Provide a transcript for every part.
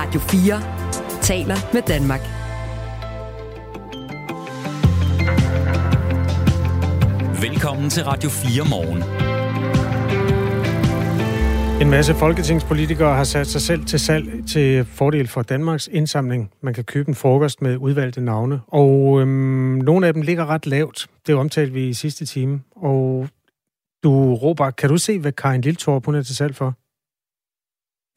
Radio 4 taler med Danmark. Velkommen til Radio 4 morgen. En masse folketingspolitikere har sat sig selv til salg til fordel for Danmarks indsamling. Man kan købe en frokost med udvalgte navne, og øhm, nogle af dem ligger ret lavt. Det omtalte vi i sidste time. Og du, Robert, kan du se, hvad Karin Liltorp hun er til salg for?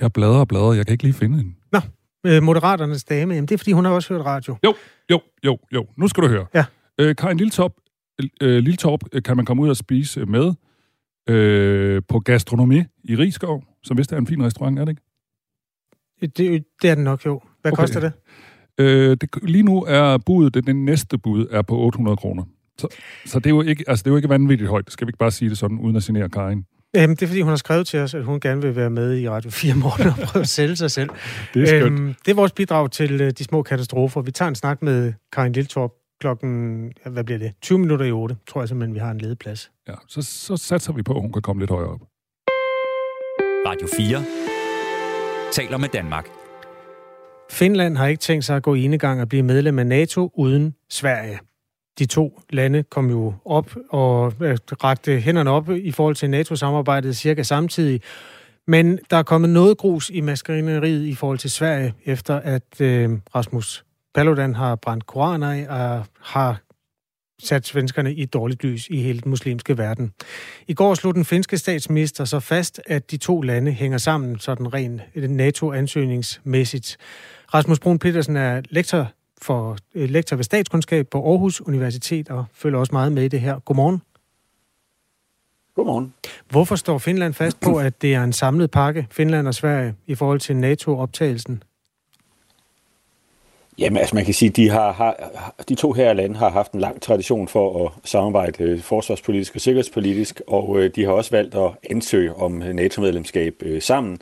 Jeg bladrer og bladrer, jeg kan ikke lige finde hende. Nå, øh, Moderaternes dame, jamen det er, fordi hun har også hørt radio. Jo, jo, jo, jo. Nu skal du høre. Ja. Øh, Karin Liltorp, øh, Liltorp øh, kan man komme ud og spise med øh, på gastronomi i Rigskov, som vist er en fin restaurant, er det ikke? Det, det er den nok jo. Hvad okay. koster det? Øh, det? Lige nu er budet, det, den næste bud er på 800 kroner. Så, så det, er jo ikke, altså, det er jo ikke vanvittigt højt. Skal vi ikke bare sige det sådan, uden at genere Karin? Jamen, det er, fordi hun har skrevet til os, at hun gerne vil være med i Radio 4 morgen og prøve at sælge sig selv. Det er skønt. Øhm, det er vores bidrag til uh, de små katastrofer. Vi tager en snak med Karin Liltorp klokken, hvad bliver det, 20 minutter i 8, tror jeg simpelthen, vi har en ledeplads. Ja, så, så satser vi på, at hun kan komme lidt højere op. Radio 4 taler med Danmark. Finland har ikke tænkt sig at gå enegang og blive medlem af NATO uden Sverige. De to lande kom jo op og øh, rakte hænderne op i forhold til NATO-samarbejdet cirka samtidig. Men der er kommet noget grus i maskineriet i forhold til Sverige, efter at øh, Rasmus Paludan har brændt koraner af og har sat svenskerne i dårligt lys i hele den muslimske verden. I går slog den finske statsminister så fast, at de to lande hænger sammen sådan rent NATO-ansøgningsmæssigt. Rasmus Brun Petersen er lektor for øh, lektor ved statskundskab på Aarhus Universitet og følger også meget med i det her. Godmorgen. Godmorgen. Hvorfor står Finland fast på, at det er en samlet pakke, Finland og Sverige, i forhold til NATO-optagelsen? Jamen, altså man kan sige, de har, har de to her lande har haft en lang tradition for at samarbejde forsvarspolitisk og sikkerhedspolitisk, og øh, de har også valgt at ansøge om NATO-medlemskab øh, sammen.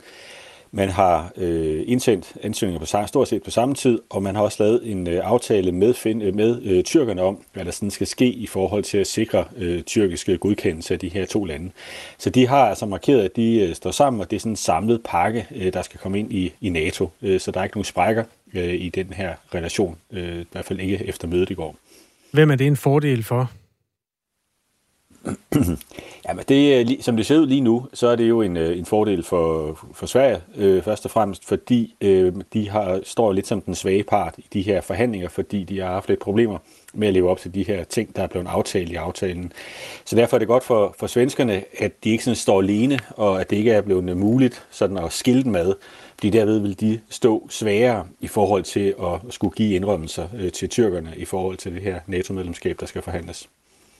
Man har øh, indsendt ansøgninger på stort set på samme tid, og man har også lavet en øh, aftale med, find, øh, med øh, tyrkerne om, hvad der sådan skal ske i forhold til at sikre øh, tyrkiske godkendelse af de her to lande. Så de har altså markeret, at de øh, står sammen, og det er sådan en samlet pakke, øh, der skal komme ind i, i NATO. Øh, så der er ikke nogen sprækker øh, i den her relation, øh, i hvert fald ikke efter mødet i går. Hvem er det en fordel for? Jamen det, som det ser ud lige nu, så er det jo en, øh, en fordel for, for Sverige, øh, først og fremmest, fordi øh, de har, står lidt som den svage part i de her forhandlinger, fordi de har haft lidt problemer med at leve op til de her ting, der er blevet aftalt i aftalen. Så derfor er det godt for, for svenskerne, at de ikke sådan står alene, og at det ikke er blevet muligt sådan at skille dem ad, fordi derved vil de stå sværere i forhold til at skulle give indrømmelser øh, til tyrkerne i forhold til det her NATO-medlemskab, der skal forhandles.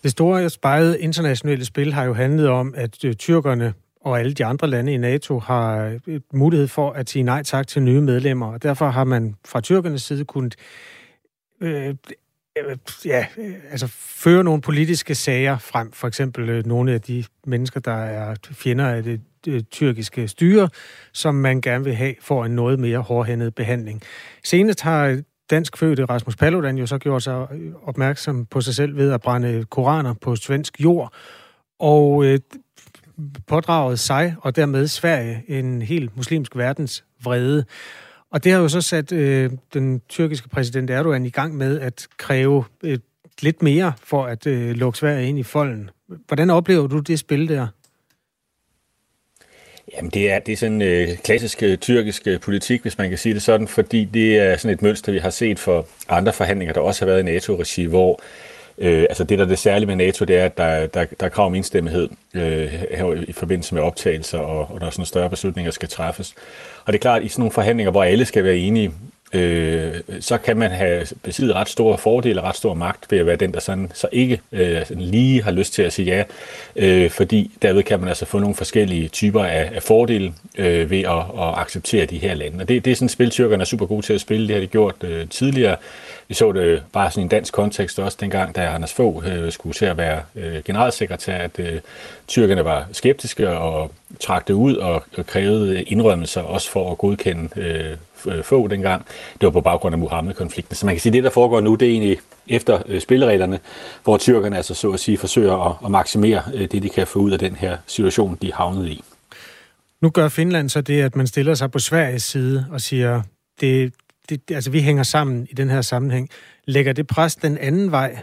Det store spejede internationale spil har jo handlet om, at øh, tyrkerne og alle de andre lande i NATO har øh, mulighed for at sige nej tak til nye medlemmer. Og derfor har man fra tyrkernes side kunnet øh, øh ja, altså føre nogle politiske sager frem. For eksempel øh, nogle af de mennesker, der er fjender af det, det tyrkiske styre, som man gerne vil have for en noget mere hårdhændet behandling. Senest har dansk fødte Rasmus Paludan jo så gjorde sig opmærksom på sig selv ved at brænde koraner på svensk jord, og øh, pådraget sig og dermed Sverige en helt muslimsk verdens vrede. Og det har jo så sat øh, den tyrkiske præsident Erdogan i gang med at kræve øh, lidt mere for at øh, lukke Sverige ind i folden. Hvordan oplever du det spil der? Jamen, det er, det er sådan øh, klassisk øh, tyrkisk øh, politik, hvis man kan sige det sådan, fordi det er sådan et mønster, vi har set for andre forhandlinger, der også har været i NATO-regi, hvor øh, altså det, der er det særlige med NATO, det er, at der, der, der er krav om enstemmighed øh, her i forbindelse med optagelser, og, og der er sådan større beslutninger, der skal træffes. Og det er klart, at i sådan nogle forhandlinger, hvor alle skal være enige, øh, så kan man have besiddet ret store fordele og ret stor magt ved at være den, der sådan, så ikke øh, lige har lyst til at sige ja, øh, fordi derved kan man altså få nogle forskellige typer af, af fordele øh, ved at, at acceptere de her lande. Og det, det er sådan et spil, tyrkerne er super gode til at spille. Det har de gjort øh, tidligere. Vi så det bare sådan i en dansk kontekst også dengang, da Anders Fogh øh, skulle til at være øh, generalsekretær, at øh, tyrkerne var skeptiske og trak det ud og, og krævede indrømmelser også for at godkende øh, Øh, få dengang. Det var på baggrund af Muhammed-konflikten. Så man kan sige, at det, der foregår nu, det er egentlig efter øh, spillereglerne, hvor tyrkerne altså så at sige forsøger at, at maksimere øh, det, de kan få ud af den her situation, de er havnet i. Nu gør Finland så det, at man stiller sig på Sveriges side og siger, det, det, altså vi hænger sammen i den her sammenhæng. Lægger det pres den anden vej?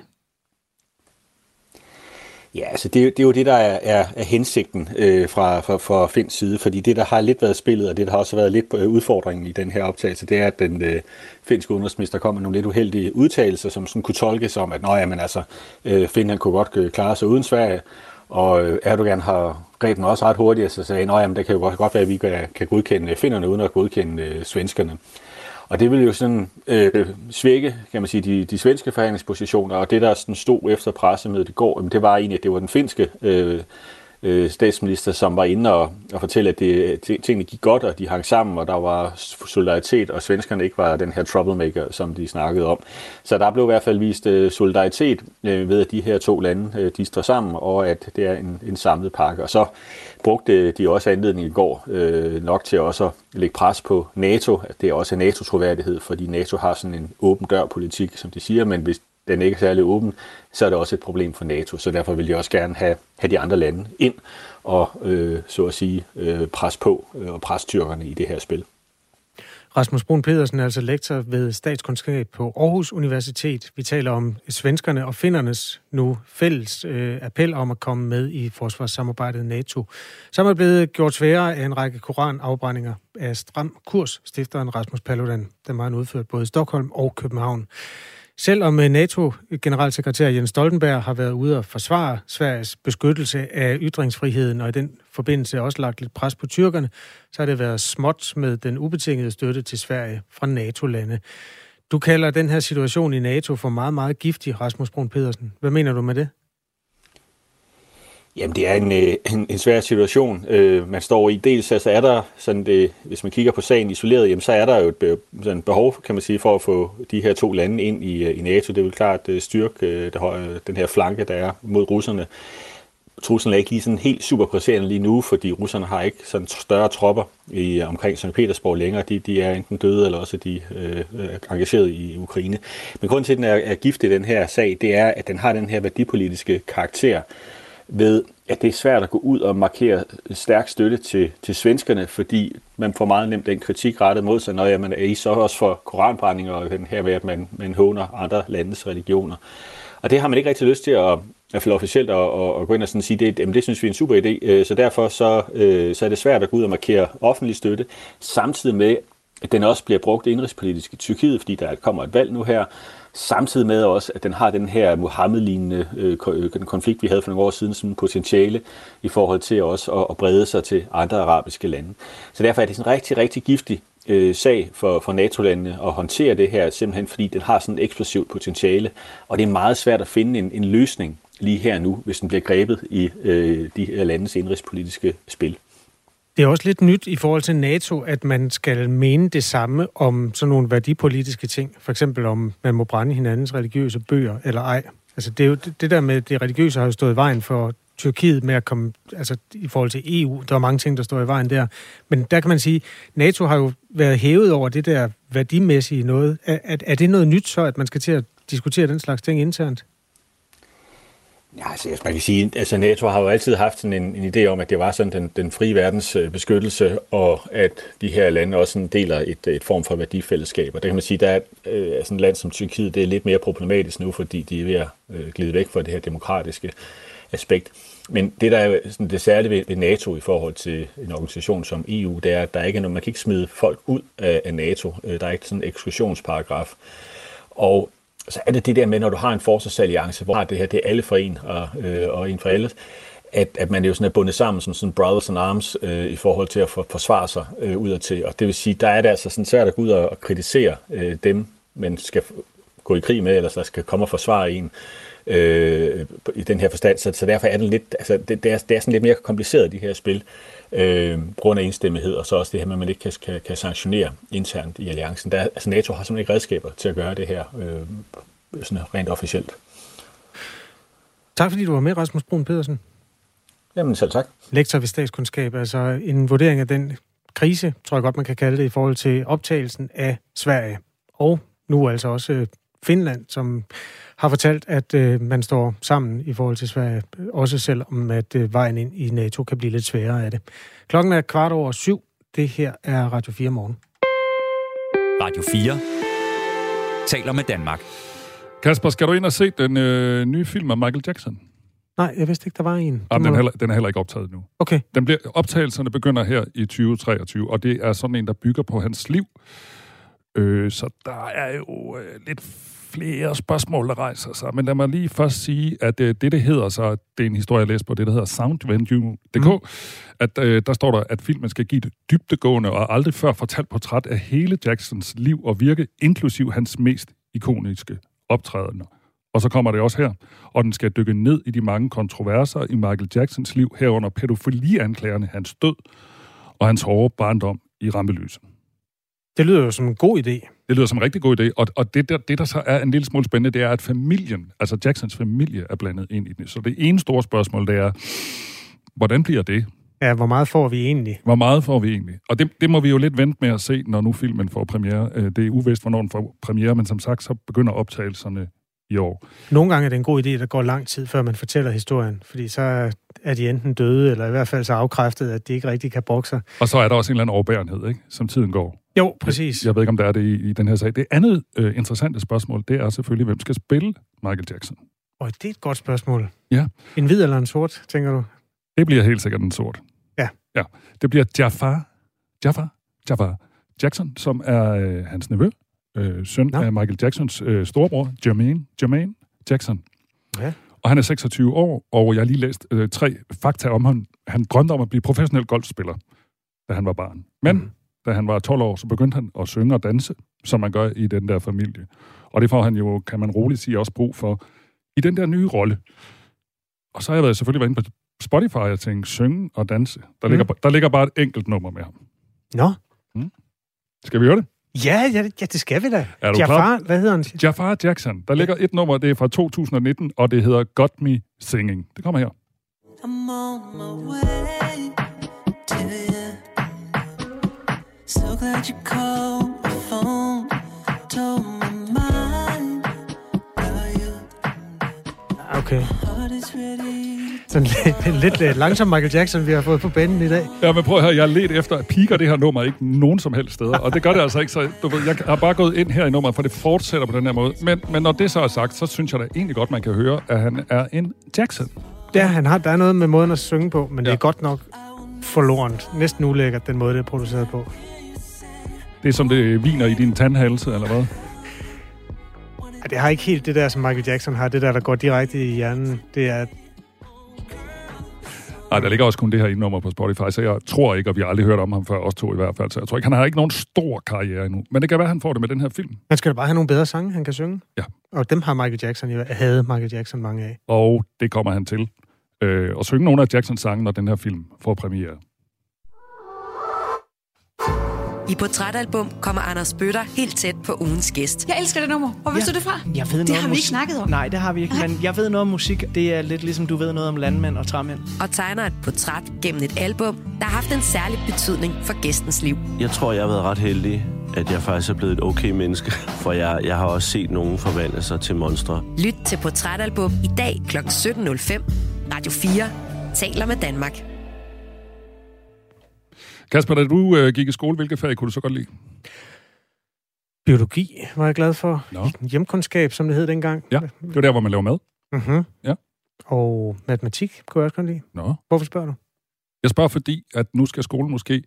Ja, altså det, det er jo det, der er, er, er hensigten øh, fra, fra, fra Finns side, fordi det, der har lidt været spillet, og det, der har også været lidt øh, udfordringen i den her optagelse, det er, at den øh, finske udenrigsminister kom med nogle lidt uheldige udtalelser, som sådan kunne tolkes som, at ja, men altså, øh, Finland kunne godt øh, klare sig uden Sverige, og øh, Erdogan har grebet også ret hurtigt, så sagde, at det kan jo godt være, at vi kan, kan godkende finnerne uden at godkende øh, svenskerne. Og det vil jo sådan øh, svække, kan man sige, de, de svenske forhandlingspositioner, og det der sådan stod efter pressemødet i går, det var egentlig, at det var den finske øh, øh, statsminister, som var inde og, og fortælle, at det, tingene gik godt, og de hang sammen, og der var solidaritet, og svenskerne ikke var den her troublemaker, som de snakkede om. Så der blev i hvert fald vist øh, solidaritet øh, ved, at de her to lande, øh, de står sammen, og at det er en, en samlet pakke. Og så brugte de også anledningen i går øh, nok til også at lægge pres på NATO, at det er også NATO-troværdighed, fordi NATO har sådan en åben dør-politik, som de siger, men hvis den ikke er særlig åben, så er det også et problem for NATO. Så derfor vil de også gerne have, have de andre lande ind og øh, så at sige øh, pres på øh, og pres tyrkerne i det her spil. Rasmus Brun Pedersen er altså lektor ved statskundskab på Aarhus Universitet. Vi taler om svenskerne og finnernes nu fælles øh, appel om at komme med i forsvarssamarbejdet NATO, som er blevet gjort sværere af en række koranafbrændinger af stram kurs, stifteren Rasmus Paludan. Den har han udført både i Stockholm og København. Selvom øh, NATO-generalsekretær Jens Stoltenberg har været ude og forsvare Sveriges beskyttelse af ytringsfriheden, og i den forbindelse også lagt lidt pres på tyrkerne, så har det været småt med den ubetingede støtte til Sverige fra NATO-lande. Du kalder den her situation i NATO for meget, meget giftig, Rasmus Brun Pedersen. Hvad mener du med det? Jamen, det er en, øh, en, en svær situation, øh, man står i. Dels altså er der, sådan det, hvis man kigger på sagen isoleret, jamen, så er der jo et sådan behov, kan man sige, for at få de her to lande ind i, øh, i NATO. Det vil klart øh, styrke det, den her flanke, der er mod russerne. Truslen er ikke lige sådan helt super presserende lige nu, fordi russerne har ikke sådan større tropper i, omkring St. Petersborg længere. De, de er enten døde, eller også de øh, engageret i Ukraine. Men grunden til, at den er, er gift i den her sag, det er, at den har den her værdipolitiske karakter ved, at det er svært at gå ud og markere stærk støtte til, til svenskerne, fordi man får meget nemt den kritik rettet mod sig, når man er I så også for koranbrændinger og den her ved, at man, man håner andre landes religioner. Og det har man ikke rigtig lyst til at, at officielt at, at, at gå ind og sådan sige, det, jamen det synes vi er en super idé, øh, så derfor så, øh, så er det svært at gå ud og markere offentlig støtte, samtidig med, at den også bliver brugt indrigspolitisk i Tyrkiet, fordi der kommer et valg nu her, samtidig med også, at den har den her Mohammed-lignende øh, øh konflikt, vi havde for nogle år siden, som potentiale i forhold til også at, at brede sig til andre arabiske lande. Så derfor er det sådan en rigtig, rigtig giftig øh, sag for, for NATO-landene at håndtere det her, simpelthen fordi den har sådan et eksplosivt potentiale, og det er meget svært at finde en, en løsning lige her nu, hvis den bliver grebet i øh, de her landes indrigspolitiske spil. Det er også lidt nyt i forhold til NATO, at man skal mene det samme om sådan nogle værdipolitiske ting. For eksempel om man må brænde hinandens religiøse bøger eller ej. Altså det, er jo, det der med det religiøse har jo stået i vejen for Tyrkiet med at komme, altså i forhold til EU, der er mange ting, der står i vejen der. Men der kan man sige, NATO har jo været hævet over det der værdimæssige noget. Er, er, er det noget nyt så, at man skal til at diskutere den slags ting internt? Ja, altså, man kan sige, altså NATO har jo altid haft sådan en, en idé om, at det var sådan den, den frie verdens øh, beskyttelse, og at de her lande også sådan deler et, et form for værdifællesskab. Og det kan man sige, der er øh, sådan et land som Tyrkiet, det er lidt mere problematisk nu, fordi de er ved at øh, glide væk fra det her demokratiske aspekt. Men det, der er sådan det særlige ved, ved NATO i forhold til en organisation som EU, det er, at der ikke er noget, man kan ikke smide folk ud af, af NATO. Øh, der er ikke sådan en eksklusionsparagraf. Og så er det det der med, når du har en forsvarsalliance, hvor det her det er alle for en og, øh, og en for alle, at, at man jo sådan er bundet sammen som sådan brothers in arms øh, i forhold til at for, forsvare sig øh, udadtil. Og det vil sige, der er det altså sådan svært at gå ud og, og kritisere øh, dem, man skal gå i krig med, eller så skal komme og forsvare en øh, i den her forstand. Så, så derfor er det lidt, altså det, det, er, det er sådan lidt mere kompliceret, de her spil øh, grund af enstemmighed, og så også det her med, at man ikke kan, kan, kan sanktionere internt i alliancen. Der, altså NATO har simpelthen ikke redskaber til at gøre det her øh, sådan rent officielt. Tak fordi du var med, Rasmus Brun Pedersen. Jamen selv tak. Lektor ved statskundskab, altså en vurdering af den krise, tror jeg godt, man kan kalde det, i forhold til optagelsen af Sverige. Og nu altså også øh, Finland, som har fortalt, at øh, man står sammen i forhold til Sverige, også selvom at øh, vejen ind i NATO kan blive lidt sværere af det. Klokken er kvart over syv. Det her er Radio 4 morgen. Radio 4 taler med Danmark. Kasper, skal du ind og se den øh, nye film af Michael Jackson? Nej, jeg vidste ikke, der var en. Jamen, den, må er heller, den er heller ikke optaget nu. Okay. Den bliver, optagelserne begynder her i 2023, og det er sådan en, der bygger på hans liv. Øh, så der er jo øh, lidt flere spørgsmål, der rejser sig. Men lad mig lige først sige, at øh, det, det hedder så, det er en historie, jeg læste på, det, der hedder soundvenue.dk, mm. at øh, der står der, at filmen skal give et dybtegående og aldrig før fortalt portræt af hele Jacksons liv og virke, inklusiv hans mest ikoniske optrædener. Og så kommer det også her, og den skal dykke ned i de mange kontroverser i Michael Jacksons liv, herunder pædofilianklagerne, hans død og hans hårde barndom i rampelyset. Det lyder jo som en god idé. Det lyder som en rigtig god idé, og, og det, der, det, der så er en lille smule spændende, det er, at familien, altså Jacksons familie, er blandet ind i det. Så det ene store spørgsmål, det er, hvordan bliver det? Ja, hvor meget får vi egentlig? Hvor meget får vi egentlig? Og det, det må vi jo lidt vente med at se, når nu filmen får premiere. Øh, Det er uvist, hvornår den får premiere, men som sagt, så begynder optagelserne i år. Nogle gange er det en god idé, at der går lang tid, før man fortæller historien. Fordi så er de enten døde, eller i hvert fald så afkræftet, at de ikke rigtig kan brokke sig. Og så er der også en eller anden overbærenhed, ikke? som tiden går. Jo, præcis. Jeg ved ikke, om der er det i, i den her sag. Det andet øh, interessante spørgsmål, det er selvfølgelig, hvem skal spille Michael Jackson? Og det er et godt spørgsmål. Ja. En hvid eller en sort, tænker du? Det bliver helt sikkert en sort. Ja. Ja. Det bliver Jafar, Jafar, Jafar Jackson, som er øh, hans nevø, øh, søn Nå. af Michael Jacksons øh, storebror, Jermaine, Jermaine Jackson. Ja. Og han er 26 år, og jeg har lige læst øh, tre fakta om ham. Han drømte om at blive professionel golfspiller, da han var barn. Men mm. Da han var 12 år, så begyndte han at synge og danse, som man gør i den der familie. Og det får han jo, kan man roligt sige, også brug for i den der nye rolle. Og så har jeg været, selvfølgelig været inde på Spotify og tænkt, synge og danse. Der, Mm. ligger, der ligger bare et enkelt nummer med ham. Nå. Skal vi høre det? Ja, ja, ja det skal vi da. Er du Jafar, hvad hedder han? Jafar Jackson. Der ligger et nummer, det er fra 2019, og det hedder Got Me Singing. Det kommer her. I'm on my way So glad you called my phone, told me mine. Are you? Okay. Is ready. Sådan lidt, lidt øh, langsom Michael Jackson, vi har fået på banen i dag. Ja, men prøv at høre, jeg har let efter, at piker det her nummer ikke nogen som helst steder. Og det gør det altså ikke, så du ved, jeg har bare gået ind her i nummeret, for det fortsætter på den her måde. Men, men når det så er sagt, så synes jeg da egentlig godt, man kan høre, at han er en Jackson. Ja, han har, der er noget med måden at synge på, men det Ja. er godt nok forlorent. Næsten ulækkert, den måde, det er produceret på. Det er som det viner i din tandhalse, eller hvad? Ja, det har ikke helt det der, som Michael Jackson har. Det der, der går direkte i hjernen. Det er... Nej, der ligger også kun det her nummer på Spotify, så jeg tror ikke, og vi har aldrig hørt om ham før, os to i hvert fald. Så jeg tror ikke, han har ikke nogen stor karriere endnu. Men det kan være, at han får det med den her film. Man skal da bare have nogle bedre sange, han kan synge. Ja. Og dem har Michael Jackson jo, havde Michael Jackson mange af. Og det kommer han til. Øh, og synge nogle af Jacksons sange, når den her film får premiere. I Portrætalbum kommer Anders Bøtter helt tæt på ugens gæst. Jeg elsker det nummer. Hvor vidste Ja. du det fra? Jeg ved Det noget har om vi ikke snakket om. Nej, det har vi ikke, men jeg ved noget om musik. Det er lidt ligesom du ved noget om landmænd og træmænd. Og tegner et portræt gennem et album, der har haft en særlig betydning for gæstens liv. Jeg tror, jeg har været ret heldig, at jeg faktisk er blevet et okay menneske. For jeg, jeg har også set nogen forvandle sig til monstre. Lyt til Portrætalbum i dag kl. 17.05. Radio 4 taler med Danmark. Kasper, da du øh, gik i skole, hvilke fag kunne du så godt lide? Biologi var jeg glad for. Nå. Hjemkundskab, som det hed dengang. Ja, det var der, hvor man laver mad. Mm-hmm. Ja. Og matematik kunne jeg også godt lide. Nå. Hvorfor spørger du? Jeg spørger, fordi at nu skal skolen måske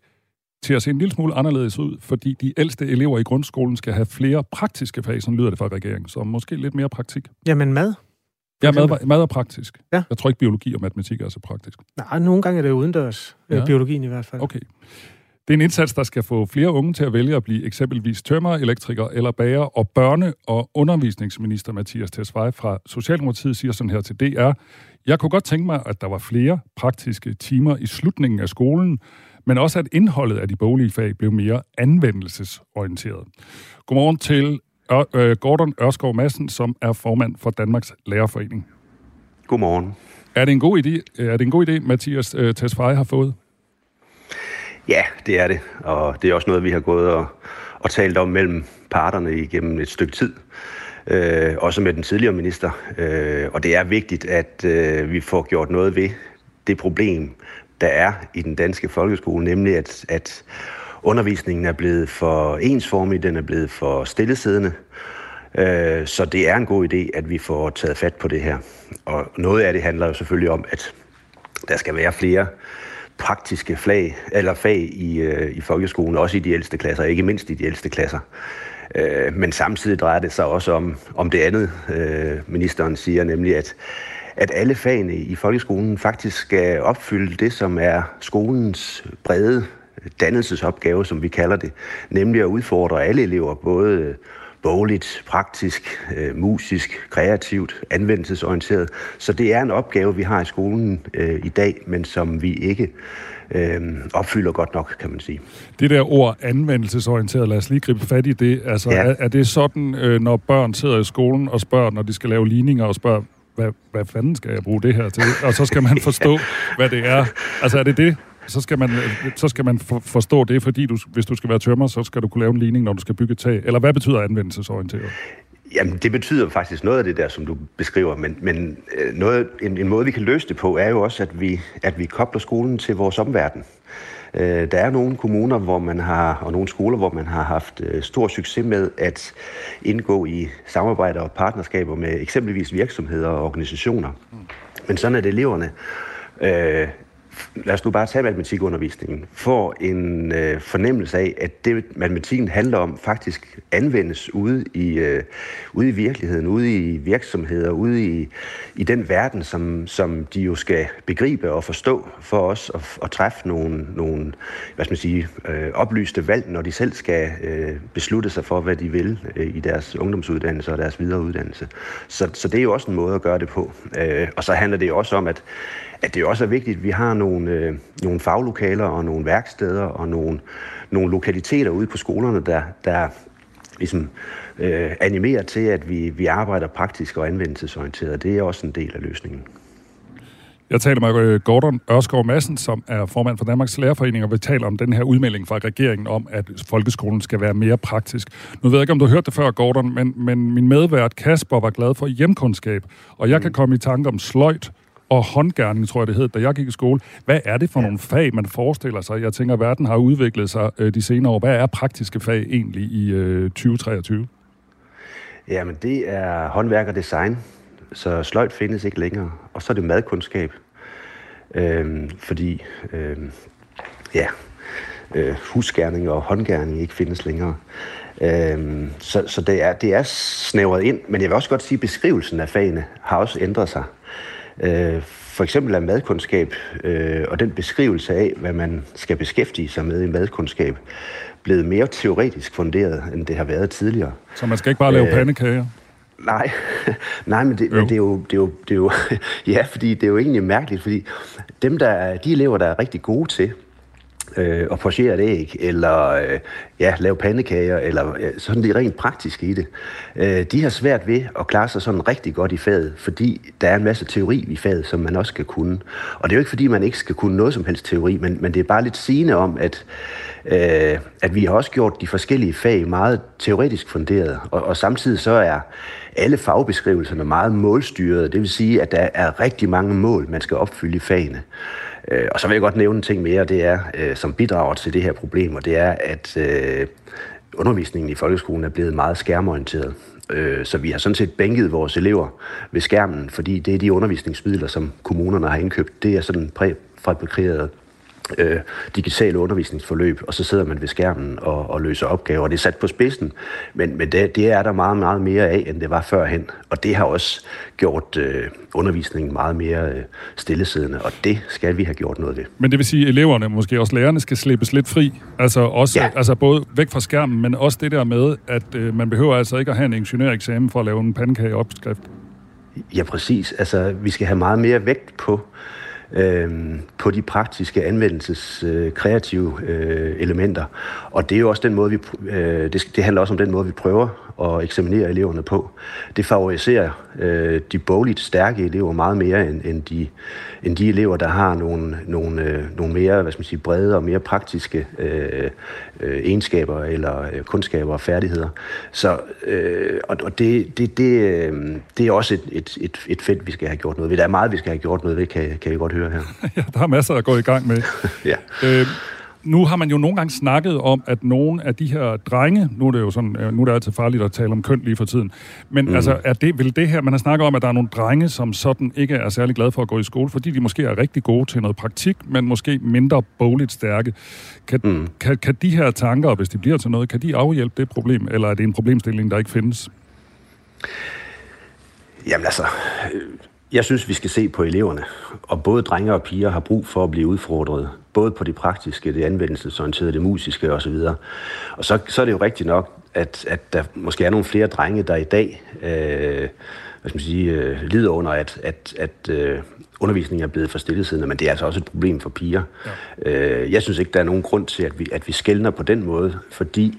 til at se en lille smule anderledes ud, fordi de ældste elever i grundskolen skal have flere praktiske fag, som lyder det fra regeringen, så måske lidt mere praktik. Jamen mad. Ja, eksempel? mad, mad er praktisk. Ja. Jeg tror ikke, biologi og matematik er så praktisk. Nej, nogle gange er det udendørs. Ja. Ja. Biologien i hvert fald. Okay. Det er en indsats, der skal få flere unge til at vælge at blive eksempelvis tømmer, elektriker eller bager, og børne- og undervisningsminister Mathias Tesfaye fra Socialdemokratiet siger sådan her til DR, jeg kunne godt tænke mig, at der var flere praktiske timer i slutningen af skolen, men også at indholdet af de boglige fag blev mere anvendelsesorienteret. Godmorgen til Ør- øh, Gordon Ørskov Madsen, som er formand for Danmarks Lærerforening. Godmorgen. Er det en god idé, er det en god idé Mathias øh, Tesfaye har fået? Ja, det er det. Og det er også noget, vi har gået og, og talt om mellem parterne igennem et stykke tid. Øh, også med den tidligere minister. Øh, og det er vigtigt, at øh, vi får gjort noget ved det problem, der er i den danske folkeskole, nemlig at, at undervisningen er blevet for ensformig, den er blevet for stillesiddende. Øh, så det er en god idé, at vi får taget fat på det her. Og noget af det handler jo selvfølgelig om, at der skal være flere praktiske flag, eller fag i, øh, i folkeskolen, også i de ældste klasser, ikke mindst i de ældste klasser. Øh, men samtidig drejer det sig også om, om det andet, øh, ministeren siger, nemlig at, at alle fagene i folkeskolen faktisk skal opfylde det, som er skolens brede dannelsesopgave, som vi kalder det, nemlig at udfordre alle elever, både bogligt, praktisk, øh, musisk, kreativt, anvendelsesorienteret. Så det er en opgave, vi har i skolen øh, i dag, men som vi ikke øh, opfylder godt nok, kan man sige. Det der ord anvendelsesorienteret, lad os lige gribe fat i det. Altså, Ja. er, er det sådan, øh, når børn sidder i skolen og spørger, når de skal lave ligninger og spørger, hvad, hvad fanden skal jeg bruge det her til? Og så skal man forstå, hvad det er. Altså, er det det? Så skal man, øh, så skal man for, forstå det, fordi du, hvis du skal være tømmer, så skal du kunne lave en ligning, når du skal bygge et tag. Eller hvad betyder anvendelsesorienteret? Jamen, det betyder faktisk noget af det der, som du beskriver, men, men øh, noget, en, en måde, vi kan løse det på, er jo også, at vi, at vi kobler skolen til vores omverden. Øh, der er nogle kommuner, hvor man har, og nogle skoler, hvor man har haft øh, stor succes med at indgå i samarbejder og partnerskaber med eksempelvis virksomheder og organisationer. Men sådan er det eleverne. Øh, lad os nu bare tage matematikundervisningen, får en øh, fornemmelse af, at det matematikken handler om, faktisk anvendes ude i, øh, ude i virkeligheden, ude i virksomheder, ude i, i den verden, som, som de jo skal begribe og forstå for os at, at træffe nogle, nogle hvad skal man sige, øh, oplyste valg, når de selv skal øh, beslutte sig for, hvad de vil øh, i deres ungdomsuddannelse og deres videreuddannelse. Så, så det er jo også en måde at gøre det på. Øh, og så handler det jo også om, at at det også er vigtigt, at vi har nogle, øh, nogle faglokaler og nogle værksteder og nogle, nogle lokaliteter ude på skolerne, der, der ligesom, øh, animerer til, at vi, vi arbejder praktisk og anvendelsesorienteret. Det er også en del af løsningen. Jeg taler med Gordon Ørskov Madsen, som er formand for Danmarks Lærerforening, og vi taler om den her udmelding fra regeringen om, at folkeskolen skal være mere praktisk. Nu ved jeg ikke, om du har hørt det før, Gordon, men, men min medvært Kasper var glad for hjemkundskab, og jeg kan komme i tanke om sløjt og håndgærning, tror jeg det hed, da jeg gik i skole. Hvad er det for nogle fag, man forestiller sig? Jeg tænker, at verden har udviklet sig øh, de senere år. Hvad er praktiske fag egentlig i øh, 2023? Jamen, det er håndværk og design, så sløjt findes ikke længere. Og så er det madkundskab, øhm, fordi øhm, ja, øh, husgærning og håndgærning ikke findes længere. Øhm, så så det, er, det er snævret ind, men jeg vil også godt sige, at beskrivelsen af fagene har også ændret sig. Øh, for eksempel er madkundskab øh, og den beskrivelse af, hvad man skal beskæftige sig med i madkundskab, blevet mere teoretisk funderet, end det har været tidligere. Så man skal ikke bare lave Øh, pandekager? Nej, nej, men det, men det, er jo, det, er jo, det er jo, ja, fordi det er jo egentlig mærkeligt, fordi dem der, er- de elever, der er rigtig gode til øh, og pochere et æg, eller øh, ja, lave pandekager, eller øh, sådan det rent praktiske i det, øh, de har svært ved at klare sig sådan rigtig godt i faget, fordi der er en masse teori i faget, som man også skal kunne. Og det er jo ikke, fordi man ikke skal kunne noget som helst teori, men, men det er bare lidt sigende om, at, øh, at vi har også gjort de forskellige fag meget teoretisk funderet, og, og samtidig så er alle fagbeskrivelserne meget målstyrede. Det vil sige, at der er rigtig mange mål, man skal opfylde i fagene. Øh, Og så vil jeg godt nævne en ting mere, det er, øh, som bidrager til det her problem, og det er, at øh, undervisningen i folkeskolen er blevet meget skærmorienteret. Øh, Så vi har sådan set bænket vores elever ved skærmen, fordi det er de undervisningsmidler, som kommunerne har indkøbt. Det er sådan præfabrikeret øh, digitale undervisningsforløb, og så sidder man ved skærmen og, og løser opgaver. Det er sat på spidsen, men, men det, det er der meget, meget mere af, end det var førhen. Og det har også gjort øh, undervisningen meget mere øh, stillesiddende, og det skal vi have gjort noget ved. Men det vil sige, at eleverne, måske også lærerne, skal slippes lidt fri. Altså, også, ja. Altså både væk fra skærmen, men også det der med, at øh, man behøver altså ikke at have en ingeniøreksamen for at lave en pandekageopskrift. Ja, præcis. Altså, vi skal have meget mere vægt på, øh, Øhm, på de praktiske anvendelses øh, kreative øh, elementer. Og det er jo også den måde, vi, øh, det, det handler også om den måde, vi prøver at eksaminere eleverne på. Det favoriserer øh, de bogligt stærke elever meget mere end, end, de, end de elever, der har nogle, nogle, øh, nogle mere hvad skal man sige, brede og mere praktiske øh, øh, egenskaber eller øh, kundskaber og færdigheder. Så, øh, og, og det, det, det, øh, det er også et, et, et, et felt, vi skal have gjort noget ved. Der er meget, vi skal have gjort noget ved, kan, kan jeg godt høre her. ja, der er masser at gå i gang med. ja. Øh, nu har man jo nogle gange snakket om, at nogle af de her drenge, nu er det jo sådan, øh, nu er det altid farligt at tale om køn lige for tiden, men mm. altså, er det, vil det her, man har snakket om, at der er nogle drenge, som sådan ikke er særlig glade for at gå i skole, fordi de måske er rigtig gode til noget praktik, men måske mindre bogligt stærke. Kan, mm. kan, kan de her tanker, hvis de bliver til noget, kan de afhjælpe det problem, eller er det en problemstilling, der ikke findes? Jamen altså, øh, jeg synes, vi skal se på eleverne. Og både drenge og piger har brug for at blive udfordret. Både på det praktiske, det anvendelsesorienterede, det musiske osv. Og så, så er det jo rigtigt nok, at, at der måske er nogle flere drenge, der i dag øh, hvad skal man sige, øh, lider under, at, at, at øh, undervisningen er blevet for stillesiddende, men det er altså også et problem for piger. Ja. Øh, jeg synes ikke, der er nogen grund til, at vi, at vi skældner på den måde, fordi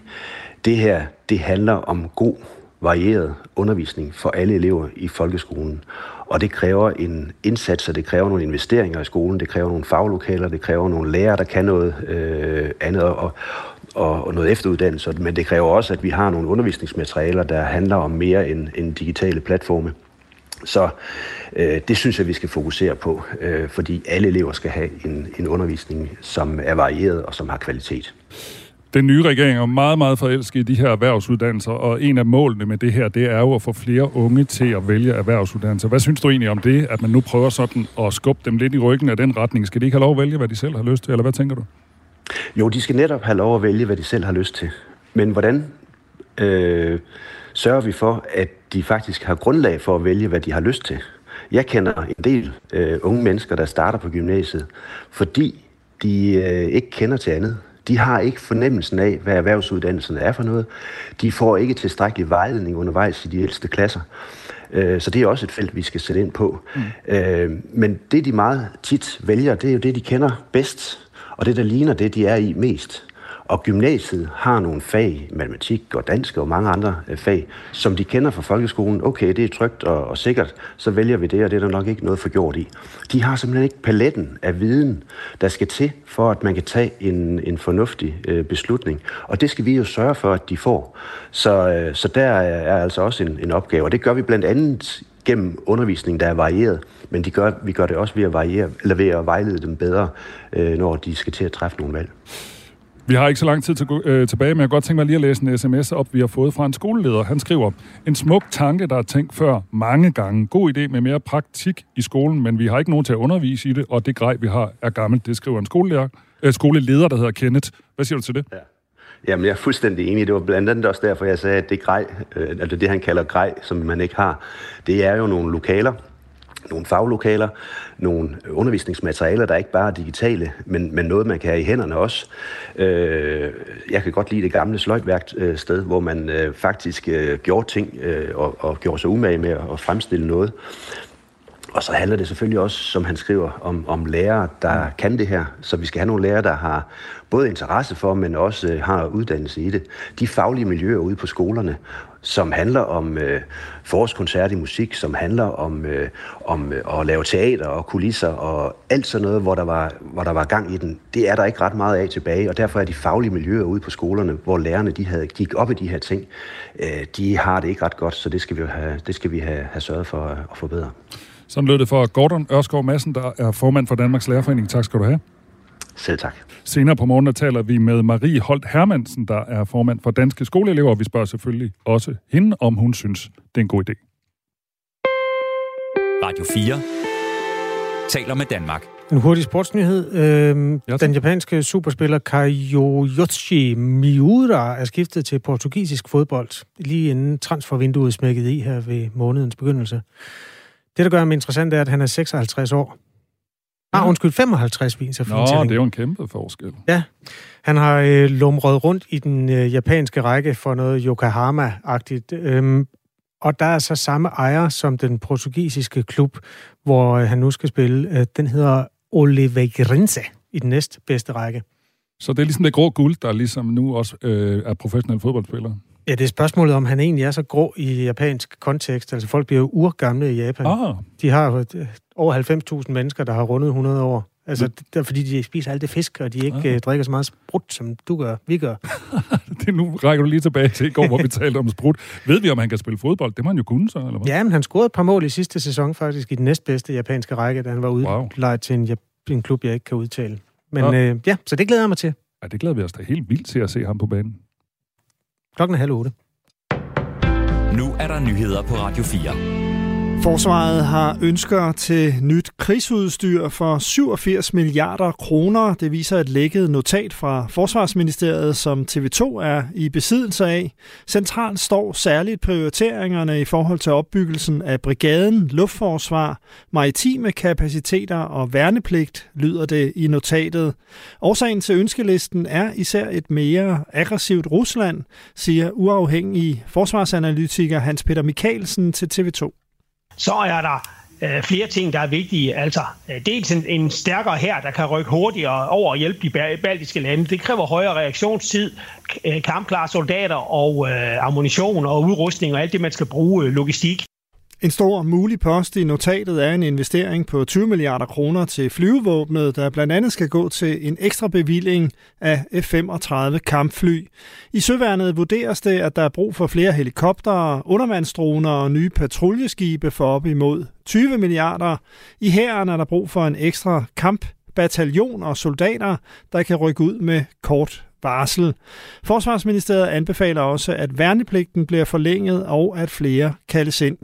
det her, det handler om god varieret undervisning for alle elever i folkeskolen. Og det kræver en indsats, og det kræver nogle investeringer i skolen, det kræver nogle faglokaler, det kræver nogle lærere, der kan noget øh, andet, og, og, og noget efteruddannelse. Men det kræver også, at vi har nogle undervisningsmaterialer, der handler om mere end, end digitale platforme. Så øh, det synes jeg, vi skal fokusere på, øh, fordi alle elever skal have en, en undervisning, som er varieret og som har kvalitet. Den nye regering er meget, meget forelsket i de her erhvervsuddannelser, og en af målene med det her, det er jo at få flere unge til at vælge erhvervsuddannelser. Hvad synes du egentlig om det, at man nu prøver sådan at skubbe dem lidt i ryggen af den retning? Skal de ikke have lov at vælge, hvad de selv har lyst til, eller hvad tænker du? Jo, de skal netop have lov at vælge, hvad de selv har lyst til. Men hvordan øh, sørger vi for, at de faktisk har grundlag for at vælge, hvad de har lyst til? Jeg kender en del øh, unge mennesker, der starter på gymnasiet, fordi de øh, ikke kender til andet. De har ikke fornemmelsen af, hvad erhvervsuddannelsen er for noget. De får ikke tilstrækkelig vejledning undervejs i de ældste klasser. Øh, så det er også et felt, vi skal sætte ind på. Mm. Øh, men det, de meget tit vælger, det er jo det, de kender bedst, og det, der ligner det, de er i mest. Og gymnasiet har nogle fag, matematik og dansk og mange andre øh, fag, som de kender fra folkeskolen. Okay, det er trygt og, og sikkert, så vælger vi det, og det er der nok ikke noget for gjort i. De har simpelthen ikke paletten af viden, der skal til, for at man kan tage en, en fornuftig øh, beslutning. Og det skal vi jo sørge for, at de får. Så, øh, så der er, er altså også en, en opgave, og det gør vi blandt andet gennem undervisning, der er varieret, men de gør, vi gør det også ved at, variere, eller ved at vejlede dem bedre, øh, når de skal til at træffe nogle valg. Vi har ikke så lang tid til, øh, tilbage, men jeg kan godt tænke mig lige at læse en sms op, vi har fået fra en skoleleder. Han skriver, en smuk tanke, der er tænkt før mange gange. God idé med mere praktik i skolen, men vi har ikke nogen til at undervise i det, og det grej, vi har, er gammelt. Det skriver en skoleleder, øh, skoleleder der hedder Kenneth. Hvad siger du til det? Ja. Jamen, jeg er fuldstændig enig. Det var blandt andet også derfor, jeg sagde, at det grej, øh, altså det, han kalder grej, som man ikke har, det er jo nogle lokaler, nogle faglokaler, nogle undervisningsmaterialer, der ikke bare er digitale, men, men noget, man kan have i hænderne også. Øh, jeg kan godt lide det gamle sløjtværksted, øh, hvor man øh, faktisk øh, gjorde ting øh, og, og gjorde sig umage med at fremstille noget. Og så handler det selvfølgelig også, som han skriver, om, om lærere, der mm. kan det her. Så vi skal have nogle lærere, der har både interesse for, men også øh, har uddannelse i det. De faglige miljøer ude på skolerne, som handler om øh, forårskoncert i musik, som handler om, øh, om øh, at lave teater og kulisser og alt sådan noget, hvor der, var, hvor der var gang i den. Det er der ikke ret meget af tilbage, og derfor er de faglige miljøer ude på skolerne, hvor lærerne de havde, gik op i de her ting, øh, de har det ikke ret godt, så det skal vi, have, det skal vi have, have sørget for at, at forbedre. Sådan lød det for Gordon Ørskov Madsen, der er formand for Danmarks Lærerforening. Tak skal du have. Selv tak. Senere på morgenen taler vi med Marie Holt Hermansen, der er formand for Danske Skoleelever. Vi spørger selvfølgelig også hende, om hun synes, det er en god idé. Radio 4 taler med Danmark. En hurtig sportsnyhed. Øhm, ja, den japanske superspiller Kayoyoshi Miura er skiftet til portugisisk fodbold, lige inden transfervinduet smækkede i her ved månedens begyndelse. Det, der gør ham interessant, er, at han er 56 år. Ah, undskyld, 55 viser Nå, det er jo en kæmpe forskel. Ja, han har øh, lumret rundt i den øh, japanske række for noget Yokohama-agtigt. Øhm, og der er så samme ejer som den portugisiske klub, hvor øh, han nu skal spille. Øh, den hedder Oliveirense i den næstbedste række. Så det er ligesom det grå guld, der ligesom nu også øh, er professionelle fodboldspillere? Ja, det er spørgsmålet, om han egentlig er så grå i japansk kontekst. Altså, folk bliver jo urgamle i Japan. Ah. De har øh, over 90.000 mennesker, der har rundet 100 år. Altså, det er fordi, de spiser alt det fisk, og de ikke ah. uh, drikker så meget sprut, som du gør, vi gør. det nu rækker du lige tilbage til i går, hvor vi talte om sprut. Ved vi, om han kan spille fodbold? Det må han jo kunne så, eller hvad? Ja, men han scorede et par mål i sidste sæson faktisk i den næstbedste japanske række, da han var udlejet wow. til en, en klub, jeg ikke kan udtale. Men ja. Øh, ja, så det glæder jeg mig til. Ja, det glæder vi os da helt vildt til at se ham på banen. Klokken er halv otte. Nu er der nyheder på Radio 4. Forsvaret har ønsker til nyt krigsudstyr for 87 milliarder kroner. Det viser et lækket notat fra Forsvarsministeriet, som TV2 er i besiddelse af. Centralt står særligt prioriteringerne i forhold til opbyggelsen af brigaden, luftforsvar, maritime kapaciteter og værnepligt, lyder det i notatet. Årsagen til ønskelisten er især et mere aggressivt Rusland, siger uafhængig forsvarsanalytiker Hans Peter Mikkelsen til TV2 så er der øh, flere ting, der er vigtige. Altså, øh, dels en, en stærkere her, der kan rykke hurtigere over og hjælpe de baltiske lande. Det kræver højere reaktionstid, øh, kampklare soldater og øh, ammunition og udrustning og alt det, man skal bruge øh, logistik. En stor mulig post i notatet er en investering på 20 milliarder kroner til flyvevåbnet, der blandt andet skal gå til en ekstra bevilling af F-35 kampfly. I Søværnet vurderes det, at der er brug for flere helikoptere, undervandsdroner og nye patruljeskibe for op imod 20 milliarder. I hæren er der brug for en ekstra kampbataljon og soldater, der kan rykke ud med kort varsel. Forsvarsministeriet anbefaler også, at værnepligten bliver forlænget og at flere kaldes ind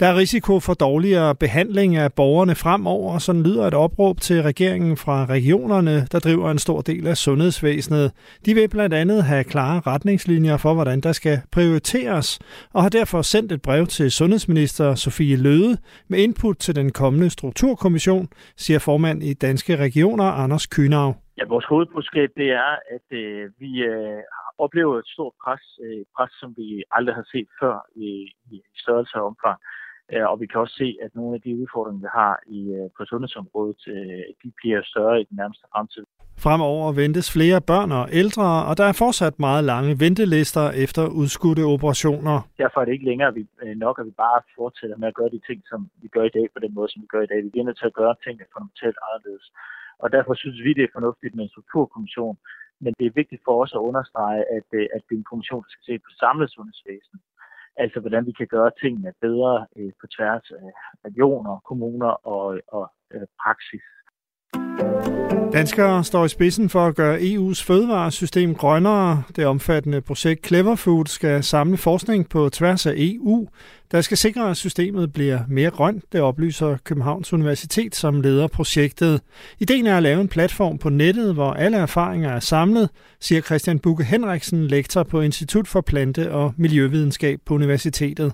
der er risiko for dårligere behandling af borgerne fremover, og sådan lyder et opråb til regeringen fra regionerne, der driver en stor del af sundhedsvæsenet. De vil blandt andet have klare retningslinjer for, hvordan der skal prioriteres, og har derfor sendt et brev til sundhedsminister Sofie Løde med input til den kommende strukturkommission, siger formand i Danske Regioner Anders Kynav. Ja, vores hovedbudskab det er, at øh, vi øh, oplever et stort pres, øh, pres, som vi aldrig har set før i, i størrelse og omfang. Øh, og vi kan også se, at nogle af de udfordringer, vi har i, øh, på sundhedsområdet, øh, de bliver større i den nærmeste fremtid. Fremover ventes flere børn og ældre, og der er fortsat meget lange ventelister efter udskudte operationer. Derfor er det ikke længere nok, at vi bare fortsætter med at gøre de ting, som vi gør i dag, på den måde, som vi gør i dag. Vi er nødt til at gøre tingene fundamentalt anderledes. Og derfor synes vi, det er fornuftigt med en strukturkommission, men det er vigtigt for os at understrege, at, øh, at det er en kommission, der skal se på samlet sundhedsvæsen Altså hvordan vi kan gøre tingene bedre øh, på tværs af regioner, kommuner og, og øh, praksis. Danskere står i spidsen for at gøre EU's fødevaresystem grønnere. Det omfattende projekt Clever Food skal samle forskning på tværs af EU, der skal sikre, at systemet bliver mere grønt. Det oplyser Københavns Universitet, som leder projektet. Ideen er at lave en platform på nettet, hvor alle erfaringer er samlet, siger Christian Bukke Henriksen, lektor på Institut for Plante- og Miljøvidenskab på universitetet.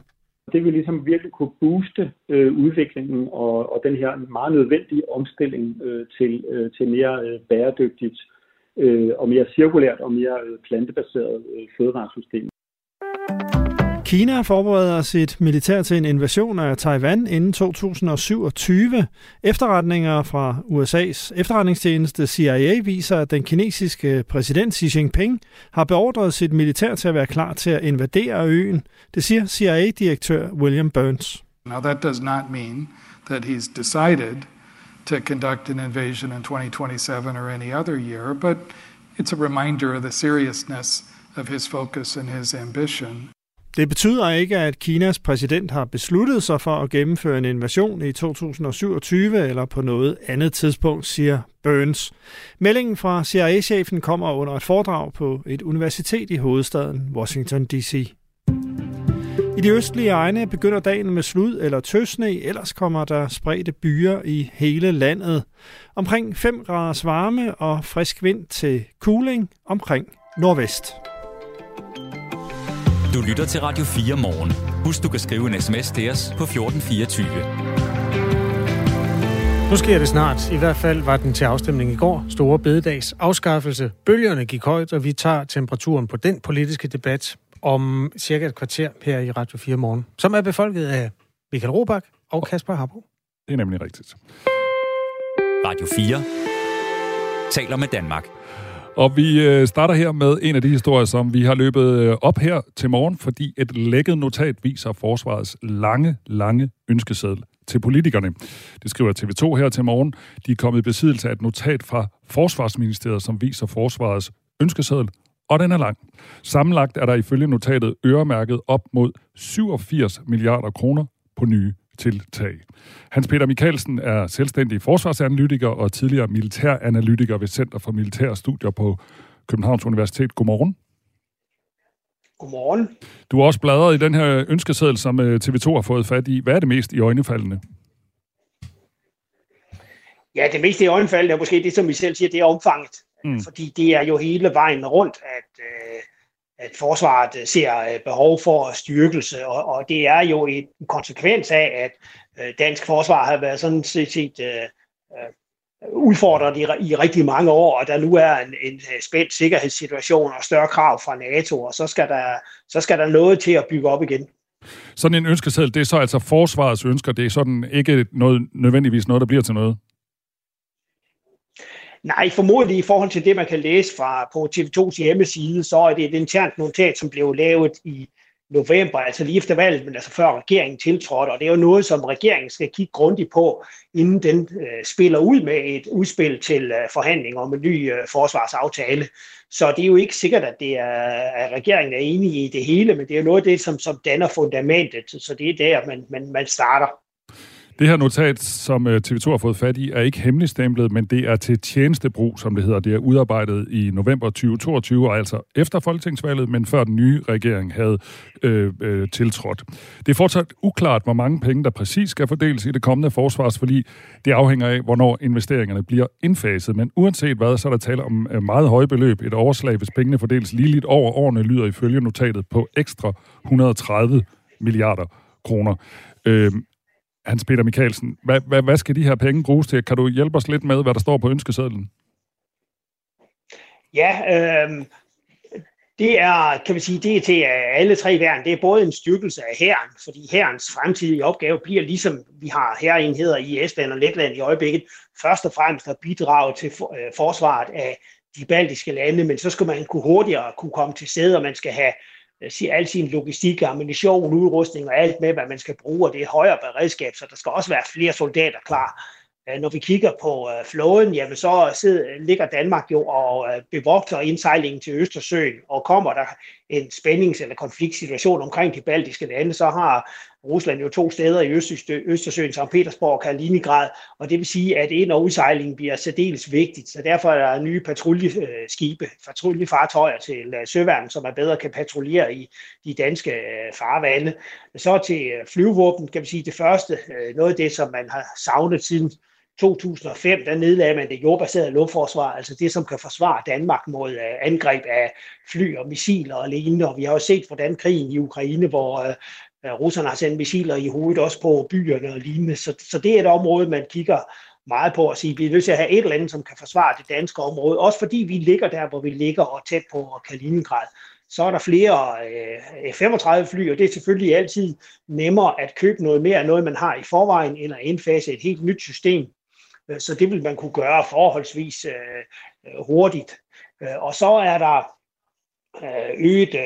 Det vil ligesom virkelig kunne booste øh, udviklingen og, og den her meget nødvendige omstilling øh, til, øh, til mere øh, bæredygtigt øh, og mere cirkulært og mere øh, plantebaseret øh, fødevaresystem. Kina forbereder sit militær til en invasion af Taiwan inden 2027. Efterretninger fra USA's efterretningstjeneste CIA viser, at den kinesiske præsident Xi Jinping har beordret sit militær til at være klar til at invadere øen. Det siger CIA-direktør William Burns. Now that does not mean that he's decided to conduct an invasion in 2027 or any other year, but it's a reminder of the seriousness of his focus and his ambition. Det betyder ikke, at Kinas præsident har besluttet sig for at gennemføre en invasion i 2027 eller på noget andet tidspunkt, siger Burns. Meldingen fra CIA-chefen kommer under et foredrag på et universitet i hovedstaden Washington D.C. I de østlige egne begynder dagen med slud eller tøsne, ellers kommer der spredte byer i hele landet. Omkring 5 graders varme og frisk vind til cooling omkring nordvest. Du lytter til Radio 4 morgen. Husk, du kan skrive en sms til os på 1424. Nu sker det snart. I hvert fald var den til afstemning i går. Store bededags afskaffelse. Bølgerne gik højt, og vi tager temperaturen på den politiske debat om cirka et kvarter her i Radio 4 morgen, som er befolket af Michael Robach og Kasper Harbo. Det er nemlig rigtigt. Radio 4 taler med Danmark. Og vi øh, starter her med en af de historier, som vi har løbet øh, op her til morgen, fordi et lækket notat viser forsvarets lange, lange ønskeseddel til politikerne. Det skriver TV2 her til morgen. De er kommet i besiddelse af et notat fra Forsvarsministeriet, som viser forsvarets ønskeseddel, og den er lang. Sammenlagt er der ifølge notatet øremærket op mod 87 milliarder kroner på nye tiltag. Hans Peter Mikkelsen er selvstændig forsvarsanalytiker og tidligere militæranalytiker ved Center for Militære Studier på Københavns Universitet. Godmorgen. Godmorgen. Du har også bladret i den her ønskeseddel, som øh, TV2 har fået fat i. Hvad er det mest i øjnefaldende? Ja, det mest i øjenfaldende er måske det, som vi selv siger, det er omfanget. Mm. Fordi det er jo hele vejen rundt, at, øh, at forsvaret øh, ser øh, behov for styrkelse, og, og det er jo en konsekvens af, at øh, dansk forsvar har været sådan set, set øh, øh udfordret i, i rigtig mange år, og der nu er en, en spændt sikkerhedssituation og større krav fra NATO, og så skal, der, så skal der noget til at bygge op igen. Sådan en ønskeseddel, det er så altså forsvarets ønsker, det er sådan ikke noget, nødvendigvis noget, der bliver til noget? Nej, formodentlig i forhold til det, man kan læse fra på TV2's hjemmeside, så er det et internt notat, som blev lavet i november, altså lige efter valget, men altså før regeringen tiltrådte, og det er jo noget, som regeringen skal kigge grundigt på, inden den øh, spiller ud med et udspil til øh, forhandling om en ny øh, forsvarsaftale. Så det er jo ikke sikkert, at, det er, at regeringen er enige i det hele, men det er jo noget af det, som, som danner fundamentet, så det er der, man, man, man starter. Det her notat, som øh, TV2 har fået fat i, er ikke hemmeligstemplet, men det er til tjenestebrug, som det hedder. Det er udarbejdet i november 2022, og altså efter folketingsvalget, men før den nye regering havde øh, øh, tiltrådt. Det er fortsat uklart, hvor mange penge, der præcis skal fordeles i det kommende forsvarsforlig. Det afhænger af, hvornår investeringerne bliver indfaset. Men uanset hvad, så er der tale om øh, meget høje beløb. Et overslag, hvis pengene fordeles ligeligt over årene, lyder ifølge notatet på ekstra 130 milliarder kroner. Øh, Hans Peter Mikkelsen, hvad, hvad, hvad skal de her penge bruges til? Kan du hjælpe os lidt med, hvad der står på ønskesedlen? Ja, øh, det er, kan vi sige, det er til alle tre værn. Det er både en styrkelse af hæren, fordi hærens fremtidige opgave bliver ligesom vi har hærenheder i Estland og Letland i øjeblikket, først og fremmest at bidrage til øh, forsvaret af de baltiske lande, men så skal man kunne hurtigere kunne komme til sæde, og man skal have Øh, al sin logistik, ammunition, udrustning og alt med, hvad man skal bruge, og det er højere beredskab, så der skal også være flere soldater klar. Øh, når vi kigger på øh, flåden, jamen så sidder, ligger Danmark jo og bevogter indsejlingen til Østersøen, og kommer der en spændings- eller konfliktsituation omkring de baltiske lande, så har Rusland jo to steder i Østersøen, St. Petersborg og Kaliningrad, og det vil sige, at ind- og udsejlingen bliver særdeles vigtigt, så derfor er der nye patruljeskibe, patruljefartøjer til øh, søværnet, som er bedre kan patruljere i de danske øh, farvande. Så til øh, flyvåbnet, kan vi sige, det første, noget af det, som man har savnet siden 2005, der nedlagde man det jordbaserede luftforsvar, altså det, som kan forsvare Danmark mod angreb af fly og missiler og lignende. Og vi har jo set, hvordan krigen i Ukraine, hvor Øh, russerne har sendt missiler i hovedet også på byerne og lignende. Så, så det er et område, man kigger meget på at sige, at vi er nødt til at have et eller andet, som kan forsvare det danske område. Også fordi vi ligger der, hvor vi ligger og tæt på Kaliningrad. Så er der flere øh, F-35 fly, og det er selvfølgelig altid nemmere at købe noget mere af noget, man har i forvejen, end at indfase et helt nyt system øh, så det vil man kunne gøre forholdsvis øh, øh hurtigt. Og så er der øget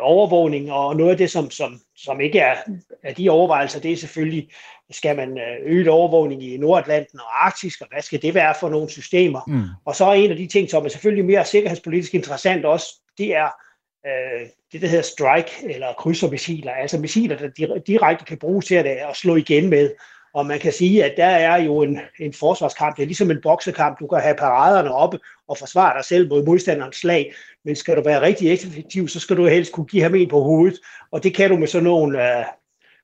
overvågning, og noget af det, som, som, som ikke er af de overvejelser, det er selvfølgelig, skal man øge overvågning i Nordatlanten og Arktis, og hvad skal det være for nogle systemer? Mm. Og så er en af de ting, som er selvfølgelig mere sikkerhedspolitisk interessant også, det er øh, det, der hedder strike, eller krydsermissiler, altså missiler, der direkte kan bruges til at, at slå igen med. Og man kan sige, at der er jo en, en forsvarskamp. Det er ligesom en boksekamp. Du kan have paraderne oppe og forsvare dig selv mod modstanderens slag. Men skal du være rigtig effektiv, så skal du helst kunne give ham en på hovedet. Og det kan du med sådan nogle øh,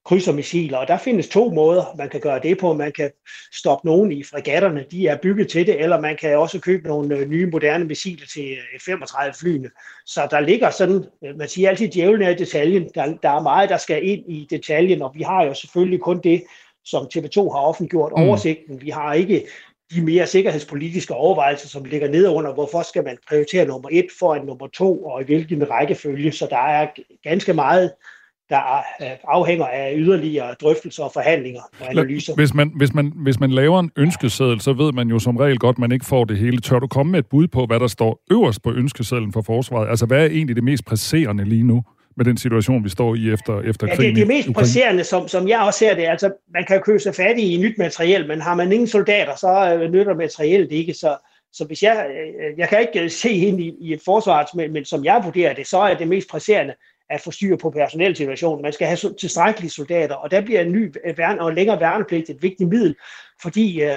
krydsermissiler. Og der findes to måder, man kan gøre det på. Man kan stoppe nogen i fregatterne, de er bygget til det, eller man kan også købe nogle øh, nye moderne missiler til øh, F-35-flyene. Så der ligger sådan, øh, man siger altid, djævlen er i detaljen. Der, der er meget, der skal ind i detaljen, og vi har jo selvfølgelig kun det, som TV2 har offentliggjort mm. oversigten. Vi har ikke de mere sikkerhedspolitiske overvejelser, som ligger nede under, hvorfor skal man prioritere nummer et foran nummer to, og i hvilken rækkefølge. Så der er ganske meget, der afhænger af yderligere drøftelser og forhandlinger og analyser. Hvis man, hvis, man, hvis man laver en ønskeseddel, så ved man jo som regel godt, at man ikke får det hele. Tør du komme med et bud på, hvad der står øverst på ønskesedlen for forsvaret? Altså, hvad er egentlig det mest presserende lige nu? Med den situation, vi står i efter, efter ja, krigen? Det, det mest presserende, som, som jeg også ser det, altså man kan købe sig fat i nyt materiel, men har man ingen soldater, så øh, nytter materiellet ikke. Så, så hvis jeg, øh, jeg kan ikke se ind i, i et forsvar, men, men som jeg vurderer det, så er det mest presserende, at få styr på personelsituationen. Man skal have tilstrækkelige soldater, og der bliver en ny øh, værn og længere værnepligt et vigtigt middel, fordi øh,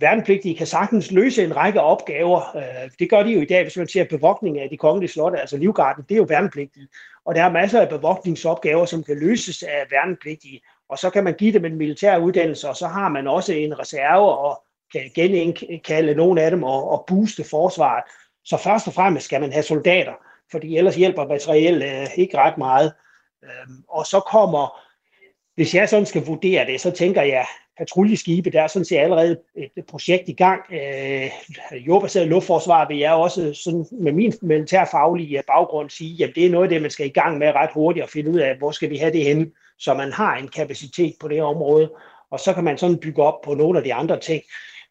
værnepligtige kan sagtens løse en række opgaver. Øh, det gør de jo i dag, hvis man ser bevogtning af de kongelige slotte, altså Livgarden, det er jo værnepligtige. Og der er masser af bevogtningsopgaver, som kan løses af værnepligtige. Og så kan man give dem en militær uddannelse, og så har man også en reserve og kan genindkalde nogle af dem og, og booste forsvaret. Så først og fremmest skal man have soldater, fordi ellers hjælper materiel øh, ikke ret meget. Øhm, og så kommer, hvis jeg sådan skal vurdere det, så tænker jeg, patruljeskibe, der er sådan set allerede et projekt i gang. Øh, jordbaseret luftforsvar vil jeg også sådan med min militærfaglige baggrund sige, at det er noget af det, man skal i gang med ret hurtigt og finde ud af, hvor skal vi have det henne, så man har en kapacitet på det her område. Og så kan man sådan bygge op på nogle af de andre ting.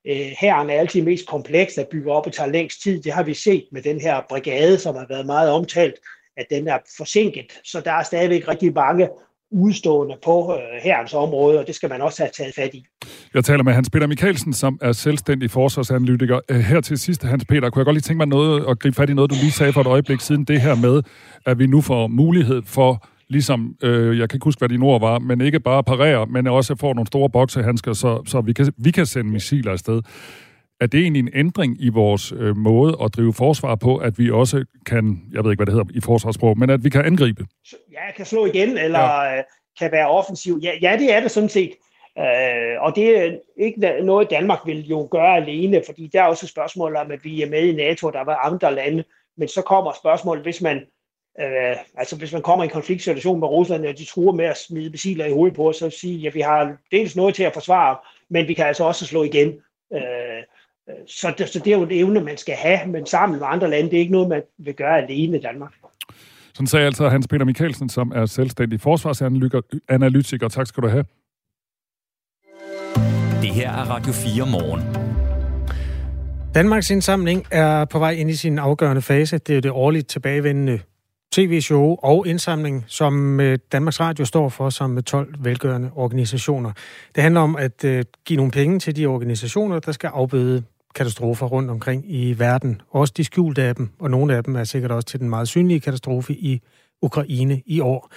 Øh, herren er altid mest kompleks at bygge op og tager længst tid. Det har vi set med den her brigade, som har været meget omtalt, at den er forsinket. Så der er stadigvæk rigtig mange udstående på øh, herrens område, og det skal man også have taget fat i. Jeg taler med Hans Peter Mikkelsen, som er selvstændig forsvarsanalytiker. Øh, her til sidst, Hans Peter, kunne jeg godt lige tænke mig noget at gribe fat i noget, du lige sagde for et øjeblik siden, det her med, at vi nu får mulighed for ligesom, øh, jeg kan ikke huske, hvad dine ord var, men ikke bare parere, men også får nogle store boksehandsker, så, så vi, kan, vi kan sende missiler afsted. Er det egentlig en ændring i vores øh, måde at drive forsvar på, at vi også kan, jeg ved ikke, hvad det hedder i forsvarssprog, men at vi kan angribe? Ja, kan slå igen, eller ja. kan være offensiv. Ja, ja, det er det sådan set. Øh, og det er ikke noget, Danmark vil jo gøre alene, fordi der er også et spørgsmål om, at vi er med i NATO, der var andre lande. Men så kommer spørgsmålet, hvis man Øh, altså hvis man kommer i en konfliktsituation med Rusland, og de truer med at smide missiler i hovedet på os, så sige, at ja, vi har dels noget til at forsvare, men vi kan altså også slå igen. Øh, så, det, så det er jo et evne, man skal have, men sammen med andre lande, det er ikke noget, man vil gøre alene i Danmark. Sådan sagde altså Hans Peter Mikkelsen, som er selvstændig forsvarsanalytiker. Tak skal du have. Det her er Radio 4 morgen. Danmarks indsamling er på vej ind i sin afgørende fase. Det er det årligt tilbagevendende tv-show og indsamling, som øh, Danmarks Radio står for som med 12 velgørende organisationer. Det handler om at øh, give nogle penge til de organisationer, der skal afbøde katastrofer rundt omkring i verden. Også de skjulte af dem, og nogle af dem er sikkert også til den meget synlige katastrofe i Ukraine i år.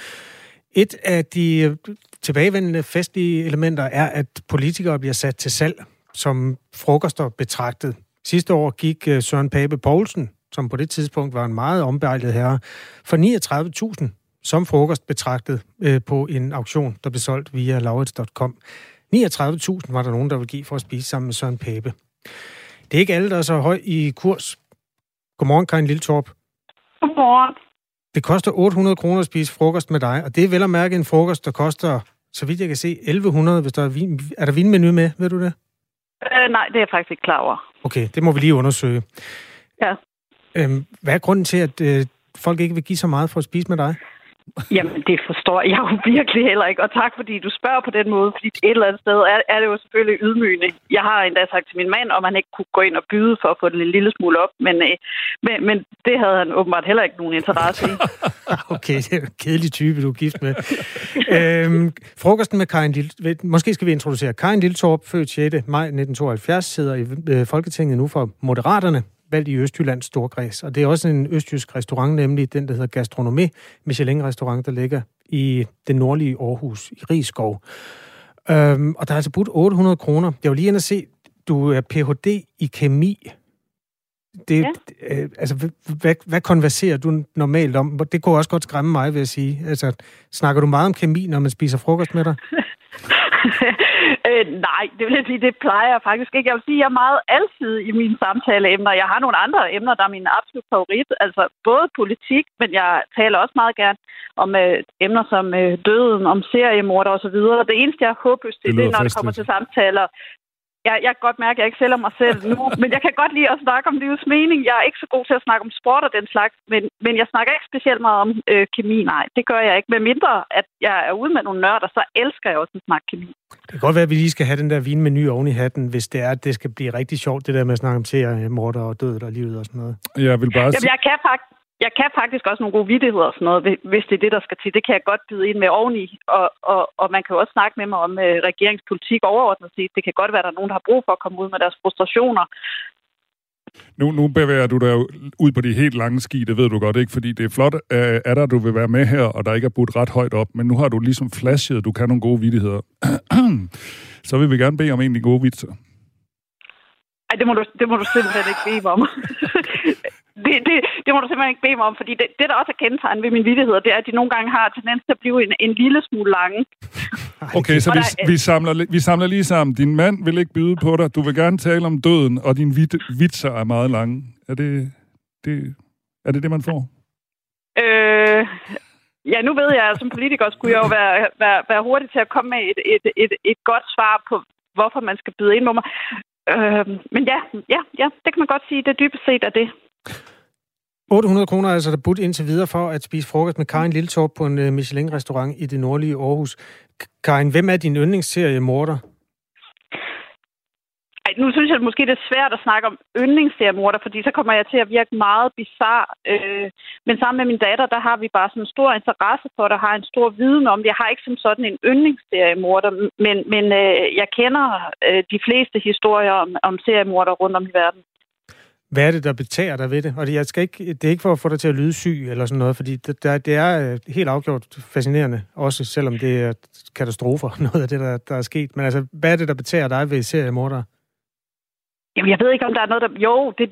Et af de tilbagevendende festlige elementer er, at politikere bliver sat til salg som frokoster betragtet. Sidste år gik øh, Søren Pape Poulsen som på det tidspunkt var en meget ombejlet herre, for 39.000 som frokost betragtet øh, på en auktion, der blev solgt via laurits.com. 39.000 var der nogen, der ville give for at spise sammen med Søren Pape. Det er ikke alle, der er så høj i kurs. Godmorgen, Karin Lilletorp. Godmorgen. Det koster 800 kroner at spise frokost med dig, og det er vel at mærke en frokost, der koster, så vidt jeg kan se, 1100, hvis der er vin. Er der vinmenu med, ved du det? Øh, nej, det er jeg faktisk ikke klar over. Okay, det må vi lige undersøge. Ja. Øhm, hvad er grunden til, at øh, folk ikke vil give så meget for at spise med dig? Jamen, det forstår jeg jo virkelig heller ikke. Og tak, fordi du spørger på den måde, fordi et eller andet sted er, er det jo selvfølgelig ydmygende. Jeg har endda sagt til min mand, om han ikke kunne gå ind og byde for at få den en lille smule op, men, øh, men, men det havde han åbenbart heller ikke nogen interesse i. okay, det er en kedelig type, du er gift med. øhm, frokosten med Karin Lille... Måske skal vi introducere Karin Lilletorp, født 6. maj 1972, sidder i øh, Folketinget nu for Moderaterne valgt i Østjyllands Storgræs. Og det er også en østjysk restaurant, nemlig den, der hedder Gastronomé Michelin-restaurant, der ligger i det nordlige Aarhus, i Rigskov. Øhm, og der er altså budt 800 kroner. Jeg vil lige ind og se, du er Ph.D. i kemi. Det, ja. øh, altså, hvad, hvad konverserer du normalt om? Det kunne også godt skræmme mig, vil jeg sige. Altså, snakker du meget om kemi, når man spiser frokost med dig? øh, nej, det vil jeg sige, det plejer jeg faktisk ikke. Jeg vil sige, at jeg er meget altid i mine samtaleemner. Jeg har nogle andre emner, der er min absolut favorit. Altså både politik, men jeg taler også meget gerne om øh, emner som øh, døden, om seriemorder osv. Det eneste, jeg håber, det, det, det er, når det kommer til samtaler jeg, jeg kan godt mærke, at jeg ikke sælger mig selv nu, men jeg kan godt lide at snakke om livets mening. Jeg er ikke så god til at snakke om sport og den slags, men, men jeg snakker ikke specielt meget om øh, kemi, nej. Det gør jeg ikke. Med mindre, at jeg er ude med nogle nørder, så elsker jeg også at snakke kemi. Det kan godt være, at vi lige skal have den der vinmenu oven i hatten, hvis det er, at det skal blive rigtig sjovt, det der med at snakke om seriemorder og død og livet og sådan noget. Jeg vil bare... Jamen, jeg kan faktisk jeg kan faktisk også nogle gode vidtigheder og sådan noget, hvis det er det, der skal til. Det kan jeg godt byde ind med oveni. Og, og, og man kan jo også snakke med mig om uh, regeringspolitik overordnet set. Det kan godt være, at der er nogen, der har brug for at komme ud med deres frustrationer. Nu, nu bevæger du dig ud på de helt lange ski, det ved du godt ikke, fordi det er flot, øh, at der, du vil være med her, og der ikke er budt ret højt op, men nu har du ligesom flashet, du kan nogle gode vittigheder. Så vil vi gerne bede om en af de gode vitser. Ej, det må du, det må du simpelthen ikke bede om. det, det, det må du simpelthen ikke bede mig om, fordi det, det der også er kendetegnet ved mine vittigheder, det er, at de nogle gange har tendens til at blive en, en lille smule lange. Okay, så vi, vi, samler, vi samler lige sammen. Din mand vil ikke byde på dig. Du vil gerne tale om døden, og dine vit- vitser er meget lange. Er det det, er det, det man får? Øh, ja, nu ved jeg, at som politiker skulle jeg jo være, være, være hurtig til at komme med et, et, et, et godt svar på, hvorfor man skal byde ind med mig. Øh, men ja, ja, ja, det kan man godt sige. Det dybest set er det. 800 kroner er altså der budt indtil videre for at spise frokost med Karin Lilletorp på en øh, Michelin-restaurant i det nordlige Aarhus. Karin, hvem er din yndlingsserie morder? Ej, nu synes jeg måske, det er svært at snakke om yndlingsseriemorder, fordi så kommer jeg til at virke meget bizar. Øh, men sammen med min datter, der har vi bare sådan en stor interesse for det, og har en stor viden om det. Jeg har ikke som sådan en yndlingsseriemorder, men, men øh, jeg kender øh, de fleste historier om, om seriemorder rundt om i verden. Hvad er det, der betager dig ved det? Og det, jeg skal ikke, det er ikke for at få dig til at lyde syg eller sådan noget, fordi det, der, det er øh, helt afgjort fascinerende, også selvom det er katastrofer, noget af det, der, der er sket. Men altså, hvad er det, der betager dig ved seriemordere? Jamen, jeg ved ikke, om der er noget, der... Jo, det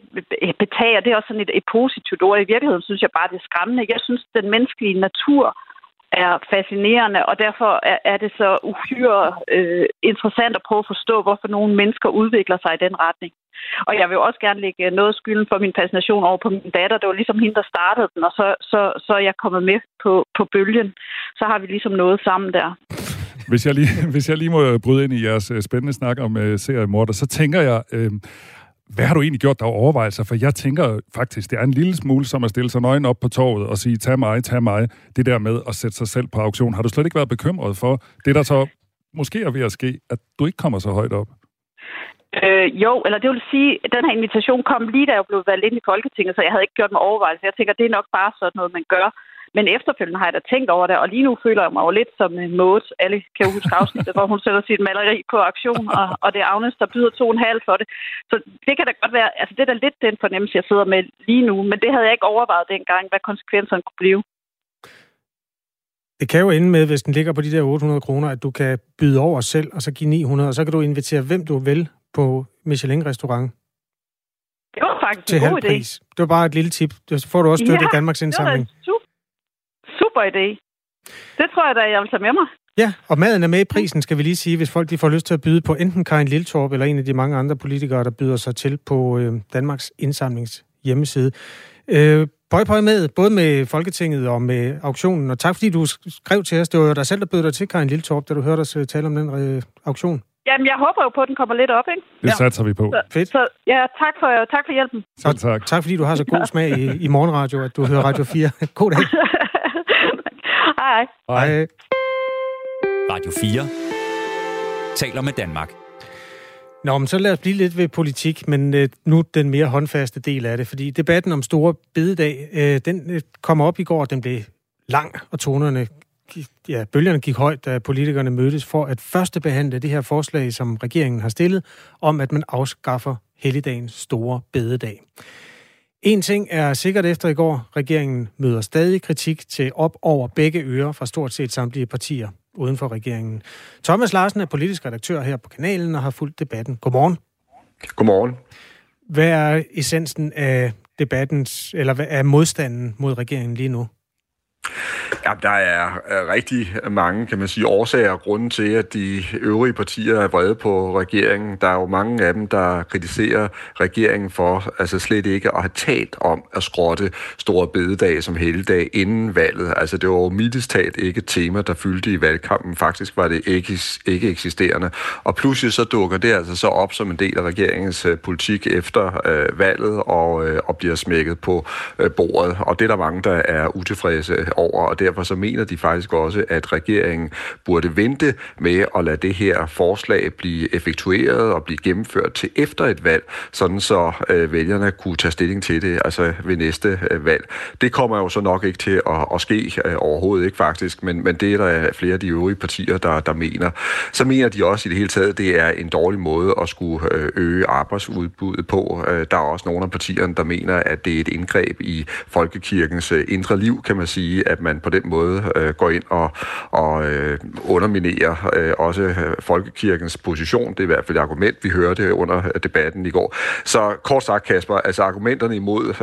betager, det er også sådan et, et positivt ord. I virkeligheden synes jeg bare, det er skræmmende. Jeg synes, den menneskelige natur er fascinerende, og derfor er, er det så uhyre øh, interessant at prøve at forstå, hvorfor nogle mennesker udvikler sig i den retning. Og jeg vil også gerne lægge noget af skylden for min fascination over på min datter. Det var ligesom hende, der startede den, og så, så, så er jeg kommet med på, på bølgen. Så har vi ligesom noget sammen der. Hvis jeg lige, hvis jeg lige må bryde ind i jeres øh, spændende snak om uh, seriemorder, så tænker jeg, øh, hvad har du egentlig gjort der overvejelser? For jeg tænker faktisk, det er en lille smule som at stille sig nøgen op på torvet og sige, tag mig, tag mig. Det der med at sætte sig selv på auktion. Har du slet ikke været bekymret for det, der så måske er ved at ske, at du ikke kommer så højt op? Øh, jo, eller det vil sige, at den her invitation kom lige da jeg blev valgt ind i Folketinget, så jeg havde ikke gjort mig overvejelser. Jeg tænker, det er nok bare sådan noget, man gør. Men efterfølgende har jeg da tænkt over det, og lige nu føler jeg mig jo lidt som Maud. Alle kan jo huske afsnittet, hvor hun sætter sit maleri på aktion, og, og det er Agnes, der byder to og en halv for det. Så det kan da godt være, altså det er da lidt den fornemmelse, jeg sidder med lige nu, men det havde jeg ikke overvejet dengang, hvad konsekvenserne kunne blive. Det kan jo ende med, hvis den ligger på de der 800 kroner, at du kan byde over selv, og så give 900, og så kan du invitere hvem du vil på Michelin-restaurant Det var faktisk til en god idé. pris. Det var bare et lille tip. Så får du også støtte i Danmarks det indsamling. su- super idé. Det tror jeg da, jeg vil tage med mig. Ja, og maden er med i prisen, skal vi lige sige, hvis folk de får lyst til at byde på enten Karin Liltorp eller en af de mange andre politikere, der byder sig til på øh, Danmarks indsamlings hjemmeside. Øh, pøj, pøj med, både med Folketinget og med auktionen, og tak fordi du skrev til os. Det var jo dig selv, der bød dig til, Karin Liltorp, da du hørte os øh, tale om den øh, auktion. Jamen, jeg håber jo på, at den kommer lidt op, ikke? Det ja. satser vi på. Så, Fedt. Så, ja, tak for, tak for hjælpen. Selv tak. Tak fordi du har så god smag i, i morgenradio, at du hører Radio 4. God dag. Hej. Hej. Radio 4 taler med Danmark. Nå, men så lad os blive lidt ved politik, men øh, nu den mere håndfaste del af det, fordi debatten om store bededag, øh, den øh, kom op i går, den blev lang, og tonerne, ja, bølgerne gik højt, da politikerne mødtes for at første behandle det her forslag, som regeringen har stillet, om at man afskaffer helligdagens store bededag. En ting er sikkert efter i går. Regeringen møder stadig kritik til op over begge ører fra stort set samtlige partier uden for regeringen. Thomas Larsen er politisk redaktør her på kanalen og har fulgt debatten. Godmorgen. Godmorgen. Hvad er essensen af debattens, eller hvad er modstanden mod regeringen lige nu? Ja, der er rigtig mange, kan man sige, årsager og grunde til, at de øvrige partier er vrede på regeringen. Der er jo mange af dem, der kritiserer regeringen for altså slet ikke at have talt om at skrotte store bededag som helligdag inden valget. Altså det var jo mildest talt ikke et tema, der fyldte i valgkampen. Faktisk var det ikke, ikke eksisterende. Og pludselig så dukker det altså så op som en del af regeringens øh, politik efter øh, valget og, øh, og bliver smækket på øh, bordet. Og det er der mange, der er utilfredse over, og derfor så mener de faktisk også, at regeringen burde vente med at lade det her forslag blive effektueret og blive gennemført til efter et valg, sådan så øh, vælgerne kunne tage stilling til det altså ved næste øh, valg. Det kommer jo så nok ikke til at, at ske øh, overhovedet ikke faktisk, men, men det er der flere af de øvrige partier, der, der mener. Så mener de også i det hele taget, det er en dårlig måde at skulle øh, øge arbejdsudbuddet på. Øh, der er også nogle af partierne, der mener, at det er et indgreb i folkekirkens øh, indre liv, kan man sige, at man på den måde øh, går ind og, og øh, underminerer øh, også folkekirkens position. Det er i hvert fald et argument, vi hørte under debatten i går. Så kort sagt, Kasper, altså argumenterne imod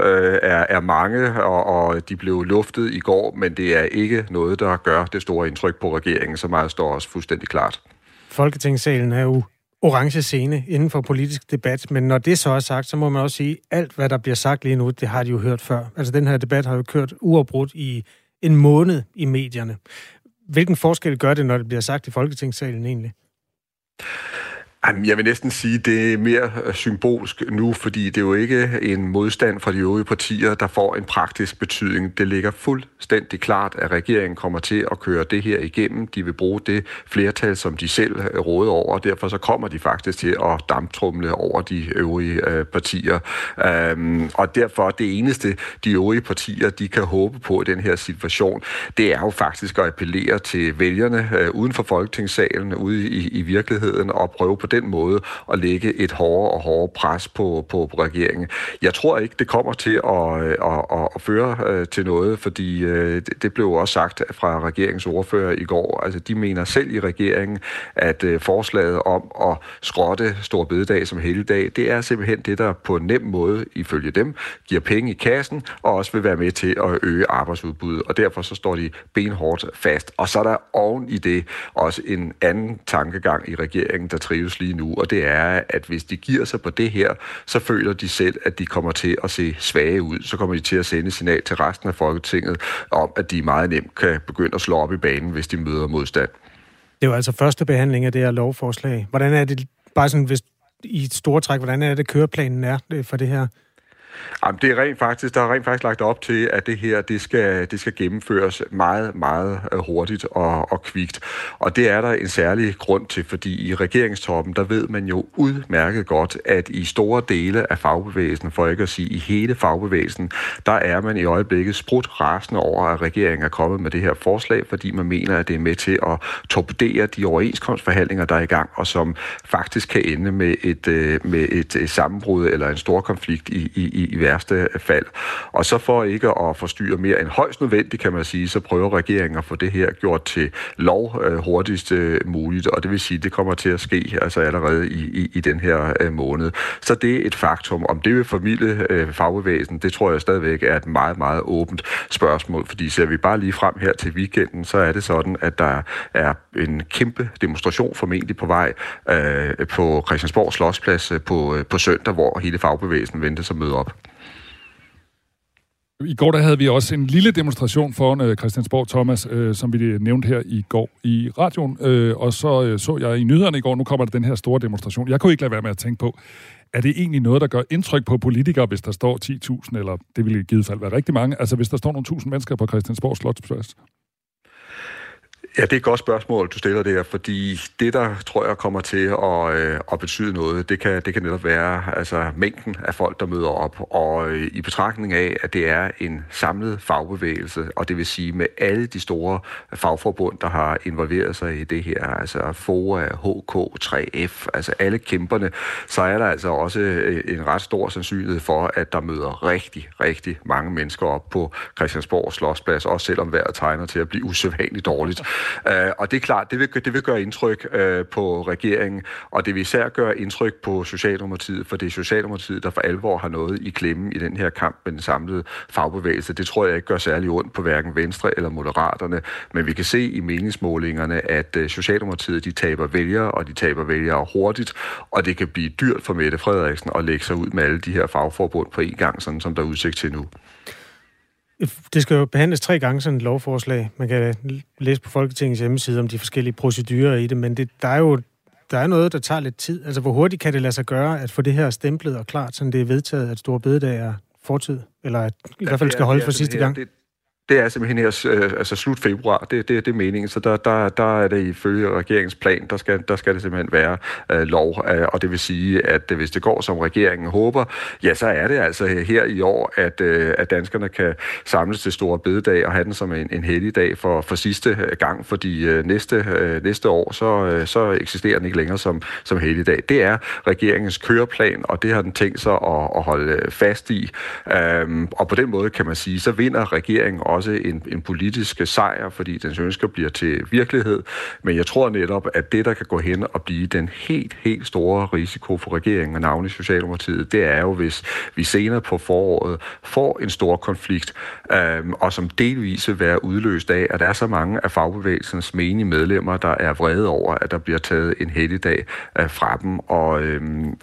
er, er mange, og, og de blev luftet i går, men det er ikke noget, der gør det store indtryk på regeringen. Så meget står også fuldstændig klart. Folketingssalen er jo orange scene inden for politisk debat, men når det så er sagt, så må man også sige, at alt, hvad der bliver sagt lige nu, det har de jo hørt før. Altså, den her debat har jo kørt uafbrudt i en måned i medierne. Hvilken forskel gør det, når det bliver sagt i Folketingssalen egentlig? Jamen, jeg vil næsten sige, at det er mere øh, symbolsk nu, fordi det er jo ikke en modstand fra de øvrige partier, der får en praktisk betydning. Det ligger fuldstændig klart, at regeringen kommer til at køre det her igennem. De vil bruge det flertal, som de selv råder over, og derfor så kommer de faktisk til at damptrumle over de øvrige øh, partier. Um, og derfor det eneste, de øvrige partier, de kan håbe på i den her situation, det er jo faktisk at appellere til vælgerne uh, uden for Folketingssalen, ude i, i virkeligheden, og prøve på den måde at lægge et hårdere og hårdere pres på, på, på regeringen. Jeg tror ikke, det kommer til at, øh, at, at, at føre øh, til noget, fordi øh, det blev også sagt fra regeringens ordfører i går. Altså, de mener selv i regeringen, at forslaget om at skrotte Stor Bededag som helligdag, det er simpelthen det, der på en nem måde, ifølge dem, giver penge i kassen, og også vil være med til at øge arbejdsudbuddet. Og derfor så står de benhårdt fast. Og så er der oven i det også en anden tankegang i regeringen, der trives lige nu, og det er, at hvis de giver sig på det her, så føler de selv, at de kommer til at se svage ud. Så kommer de til at sende signal til resten af Folketinget om, at de meget nemt kan begynde at slå op i banen, hvis de møder modstand. Det var altså første behandling af det her lovforslag. Hvordan er det, bare sådan, hvis i et stort træk, hvordan er det, køreplanen er øh, for det her? Jamen, det er rent faktisk, der er rent faktisk lagt op til, at det her, det skal, det skal gennemføres meget, meget øh, hurtigt og, og kvikt. Og det er der en særlig grund til, fordi i regeringstoppen, der ved man jo udmærket godt, at i store dele af fagbevægelsen, for ikke at sige i hele fagbevægelsen, der er man i øjeblikket sprudt rasende over, at regeringen er kommet med det her forslag, fordi man mener, at det er med til at torpedere de overenskomstforhandlinger, der er i gang, og som faktisk kan ende med et, øh, med et øh, sammenbrud eller en stor konflikt i, i, i værste fald. Og så for ikke at forstyrre mere end højst nødvendigt, kan man sige, så prøver regeringen at få det her gjort til lov øh, hurtigst øh, muligt, og det vil sige, det kommer til at ske altså allerede i, i, i den her øh, måned. Så det er et faktum. Om det vil formidle øh, fagbevægelsen, det tror jeg stadigvæk er et meget, meget åbent spørgsmål, fordi ser vi bare lige frem her til weekenden, så er det sådan, at der er en kæmpe demonstration formentlig på vej øh, på Christiansborg Slottsplads øh, på, øh, på søndag, hvor hele fagbevægelsen venter sig møde op. I går der havde vi også en lille demonstration foran øh, Christiansborg Thomas, øh, som vi nævnte her i går i radioen. Øh, og så øh, så jeg i nyhederne i går, nu kommer der den her store demonstration. Jeg kunne ikke lade være med at tænke på, er det egentlig noget, der gør indtryk på politikere, hvis der står 10.000, eller det ville i givet fald være rigtig mange, altså hvis der står nogle tusind mennesker på Christiansborg Slotsplads? Ja, det er et godt spørgsmål, du stiller der, fordi det, der tror jeg kommer til at, øh, at betyde noget, det kan, det kan netop være altså, mængden af folk, der møder op. Og øh, i betragtning af, at det er en samlet fagbevægelse, og det vil sige med alle de store fagforbund, der har involveret sig i det her, altså FOA, HK, 3F, altså alle kæmperne, så er der altså også øh, en ret stor sandsynlighed for, at der møder rigtig, rigtig mange mennesker op på Christiansborg Slottsplads, også selvom vejret tegner til at blive usædvanligt dårligt. Øh, og det er klart, det vil, det vil gøre indtryk øh, på regeringen, og det vil især gøre indtryk på Socialdemokratiet, for det er Socialdemokratiet, der for alvor har noget i klemme i den her kamp med den samlede fagbevægelse. Det tror jeg ikke gør særlig ondt på hverken Venstre eller Moderaterne, men vi kan se i meningsmålingerne, at øh, Socialdemokratiet de taber vælgere, og de taber vælgere hurtigt, og det kan blive dyrt for Mette Frederiksen at lægge sig ud med alle de her fagforbund på en gang, sådan som der er udsigt til nu. Det skal jo behandles tre gange sådan et lovforslag. Man kan læse på Folketingets hjemmeside om de forskellige procedurer i det, men det, der er jo der er noget, der tager lidt tid. Altså, hvor hurtigt kan det lade sig gøre at få det her stemplet og klart, så det er vedtaget, at Store Bededag er fortid? Eller at i ja, hvert fald skal holde for sidste gang? Det, det er simpelthen her øh, altså slut februar, det, det, det er meningen, så der, der, der er det ifølge regeringsplan, der skal, der skal det simpelthen være øh, lov, øh, og det vil sige, at hvis det går som regeringen håber, ja, så er det altså her i år, at, øh, at danskerne kan samles til store bededag og have den som en, en heldig dag for, for sidste øh, gang, fordi øh, næste, øh, næste år, så, øh, så eksisterer den ikke længere som, som heldig dag. Det er regeringens køreplan, og det har den tænkt sig at, at holde fast i, øh, og på den måde kan man sige, så vinder regeringen også en, en politisk sejr, fordi dens ønsker bliver til virkelighed. Men jeg tror netop, at det, der kan gå hen og blive den helt, helt store risiko for regeringen og navnet Socialdemokratiet, det er jo, hvis vi senere på foråret får en stor konflikt, øh, og som delvis vil være udløst af, at der er så mange af fagbevægelsens menige medlemmer, der er vrede over, at der bliver taget en helligdag øh, fra dem. Og, øh,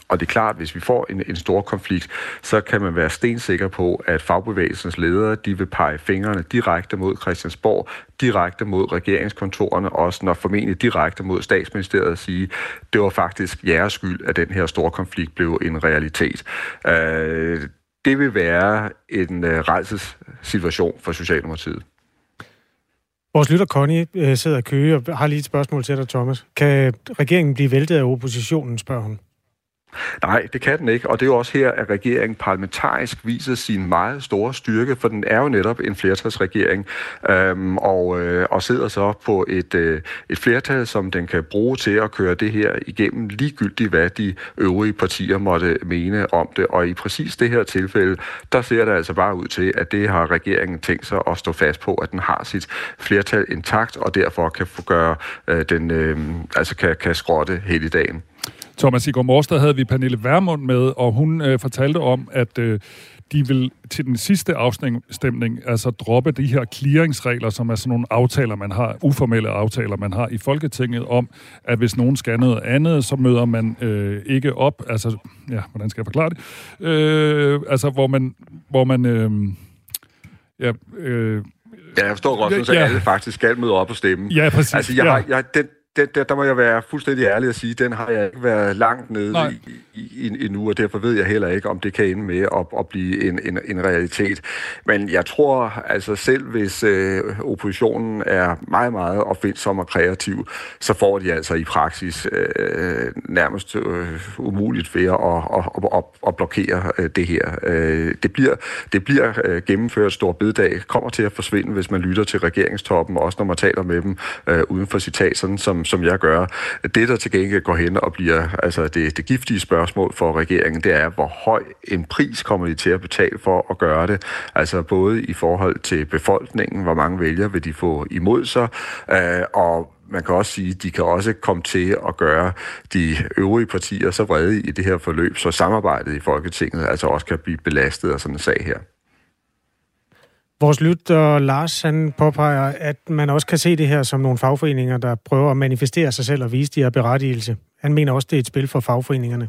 og det er klart, hvis vi får en, en stor konflikt, så kan man være stensikker på, at fagbevægelsens ledere, de vil pege fingrene direkte mod Christiansborg, direkte mod regeringskontorerne, også når formentlig direkte mod statsministeriet at sige, det var faktisk jeres skyld, at den her store konflikt blev en realitet. Øh, det vil være en øh, rejsesituation for Socialdemokratiet. Vores lytter Connie øh, sidder i køge og har lige et spørgsmål til dig, Thomas. Kan regeringen blive væltet af oppositionen, spørger hun. Nej, det kan den ikke, og det er jo også her, at regeringen parlamentarisk viser sin meget store styrke, for den er jo netop en flertalsregering, øhm, og, øh, og sidder så på et, øh, et flertal, som den kan bruge til at køre det her igennem, ligegyldigt hvad de øvrige partier måtte mene om det. Og i præcis det her tilfælde, der ser det altså bare ud til, at det har regeringen tænkt sig at stå fast på, at den har sit flertal intakt, og derfor kan få gøre øh, den, øh, altså kan, kan skrotte hele dagen. Thomas, i går morges, der havde vi Pernille Vermund med, og hun øh, fortalte om, at øh, de vil til den sidste afstemning altså droppe de her clearingsregler, som er sådan nogle aftaler, man har, uformelle aftaler, man har i Folketinget om, at hvis nogen skal noget andet, så møder man øh, ikke op. Altså, ja, hvordan skal jeg forklare det? Øh, altså, hvor man, hvor man øh, ja, øh, Ja, jeg forstår godt, så ja. alle faktisk skal møde op og stemme. Ja, præcis. Altså, jeg, ja. har, jeg, den, den, der, der må jeg være fuldstændig ærlig at sige, den har jeg ikke været langt nede Nej. i endnu, og derfor ved jeg heller ikke, om det kan ende med at, at blive en, en, en realitet. Men jeg tror, altså selv hvis øh, oppositionen er meget, meget opfindsom og kreativ, så får de altså i praksis øh, nærmest øh, umuligt ved at, at, at, at, blokere øh, det her. Øh, det bliver, det bliver øh, gennemført stor bededag, kommer til at forsvinde, hvis man lytter til regeringstoppen, også når man taler med dem øh, uden for citat, sådan som, som jeg gør. Det, der til gengæld går hen og bliver altså det, det giftige spørgsmål for regeringen, det er, hvor høj en pris kommer de til at betale for at gøre det. Altså både i forhold til befolkningen, hvor mange vælgere vil de få imod sig, øh, og man kan også sige, at de kan også komme til at gøre de øvrige partier så vrede i det her forløb, så samarbejdet i Folketinget altså også kan blive belastet af sådan en sag her. Vores lytter Lars, han påpeger, at man også kan se det her som nogle fagforeninger, der prøver at manifestere sig selv og vise de her berettigelse. Han mener også, det er et spil for fagforeningerne.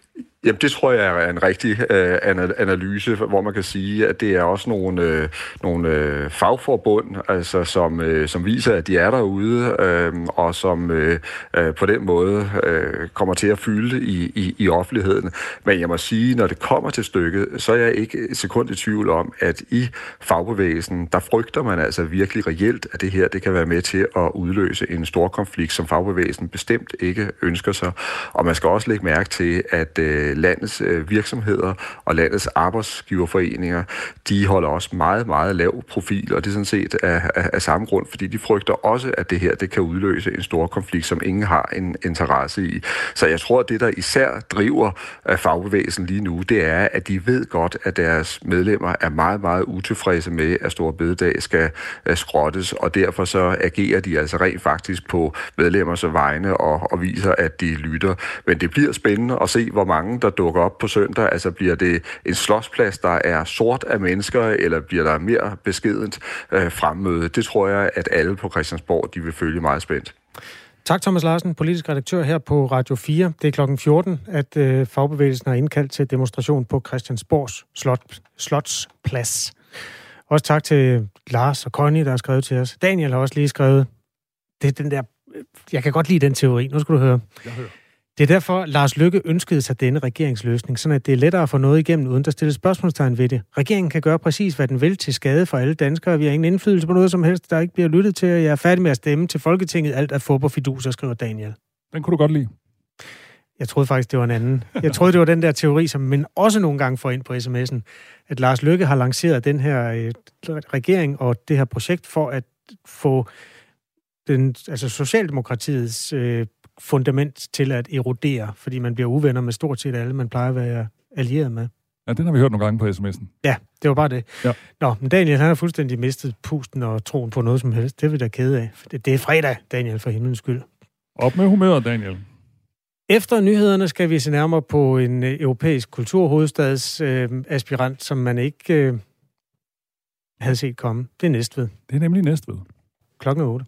Jamen, det tror jeg er en rigtig øh, analyse, hvor man kan sige, at det er også nogle, øh, nogle øh, fagforbund, altså, som, øh, som viser, at de er derude, øh, og som øh, øh, på den måde øh, kommer til at fylde i, i, i offentligheden. Men jeg må sige, når det kommer til stykket, så er jeg ikke et sekund i tvivl om, at i fagbevægelsen, der frygter man altså virkelig reelt, at det her det kan være med til at udløse en stor konflikt, som fagbevægelsen bestemt ikke ønsker sig. Og man skal også lægge mærke til, at øh, Øh, landets øh, virksomheder og landets arbejdsgiverforeninger, de holder også meget, meget lav profil, og det er sådan set af, af, af samme grund, fordi de frygter også, at det her det kan udløse en stor konflikt, som ingen har en interesse i. Så jeg tror, at det, der især driver øh, fagbevægelsen lige nu, det er, at de ved godt, at deres medlemmer er meget, meget utilfredse med, at Stor Bededag skal øh, skrottes, og derfor så agerer de altså rent faktisk på medlemmers vegne og, og viser, at de lytter. Men det bliver spændende at se, hvor mange der dukker op på søndag. Altså bliver det en slåsplads, der er sort af mennesker, eller bliver der mere beskedent øh, fremmøde? Det tror jeg, at alle på Christiansborg de vil følge meget spændt. Tak, Thomas Larsen, politisk redaktør her på Radio 4. Det er klokken 14, at øh, fagbevægelsen har indkaldt til demonstration på Christiansborgs slot, Slotsplads. Også tak til Lars og Connie, der har skrevet til os. Daniel har også lige skrevet, det er den der, jeg kan godt lide den teori, nu skal du høre. Jeg hører. Det er derfor, Lars Lykke ønskede sig denne regeringsløsning, sådan at det er lettere at få noget igennem, uden der stilles spørgsmålstegn ved det. Regeringen kan gøre præcis, hvad den vil til skade for alle danskere. Vi har ingen indflydelse på noget som helst, der ikke bliver lyttet til. Jeg er færdig med at stemme til Folketinget. Alt er få på fiduser, skriver Daniel. Den kunne du godt lide. Jeg troede faktisk, det var en anden. Jeg troede, det var den der teori, som man også nogle gange får ind på sms'en, at Lars Lykke har lanceret den her øh, regering og det her projekt for at få den, altså Socialdemokratiets øh, fundament til at erodere, fordi man bliver uvenner med stort set alle, man plejer at være allieret med. Ja, den har vi hørt nogle gange på sms'en. Ja, det var bare det. Ja. Nå, men Daniel, han har fuldstændig mistet pusten og troen på noget som helst. Det er vi da kede af. Det, det er fredag, Daniel, for himlens skyld. Op med humøret, Daniel. Efter nyhederne skal vi se nærmere på en øh, europæisk kulturhovedstads øh, aspirant, som man ikke øh, havde set komme. Det er Næstved. Det er nemlig Næstved. Klokken er 8.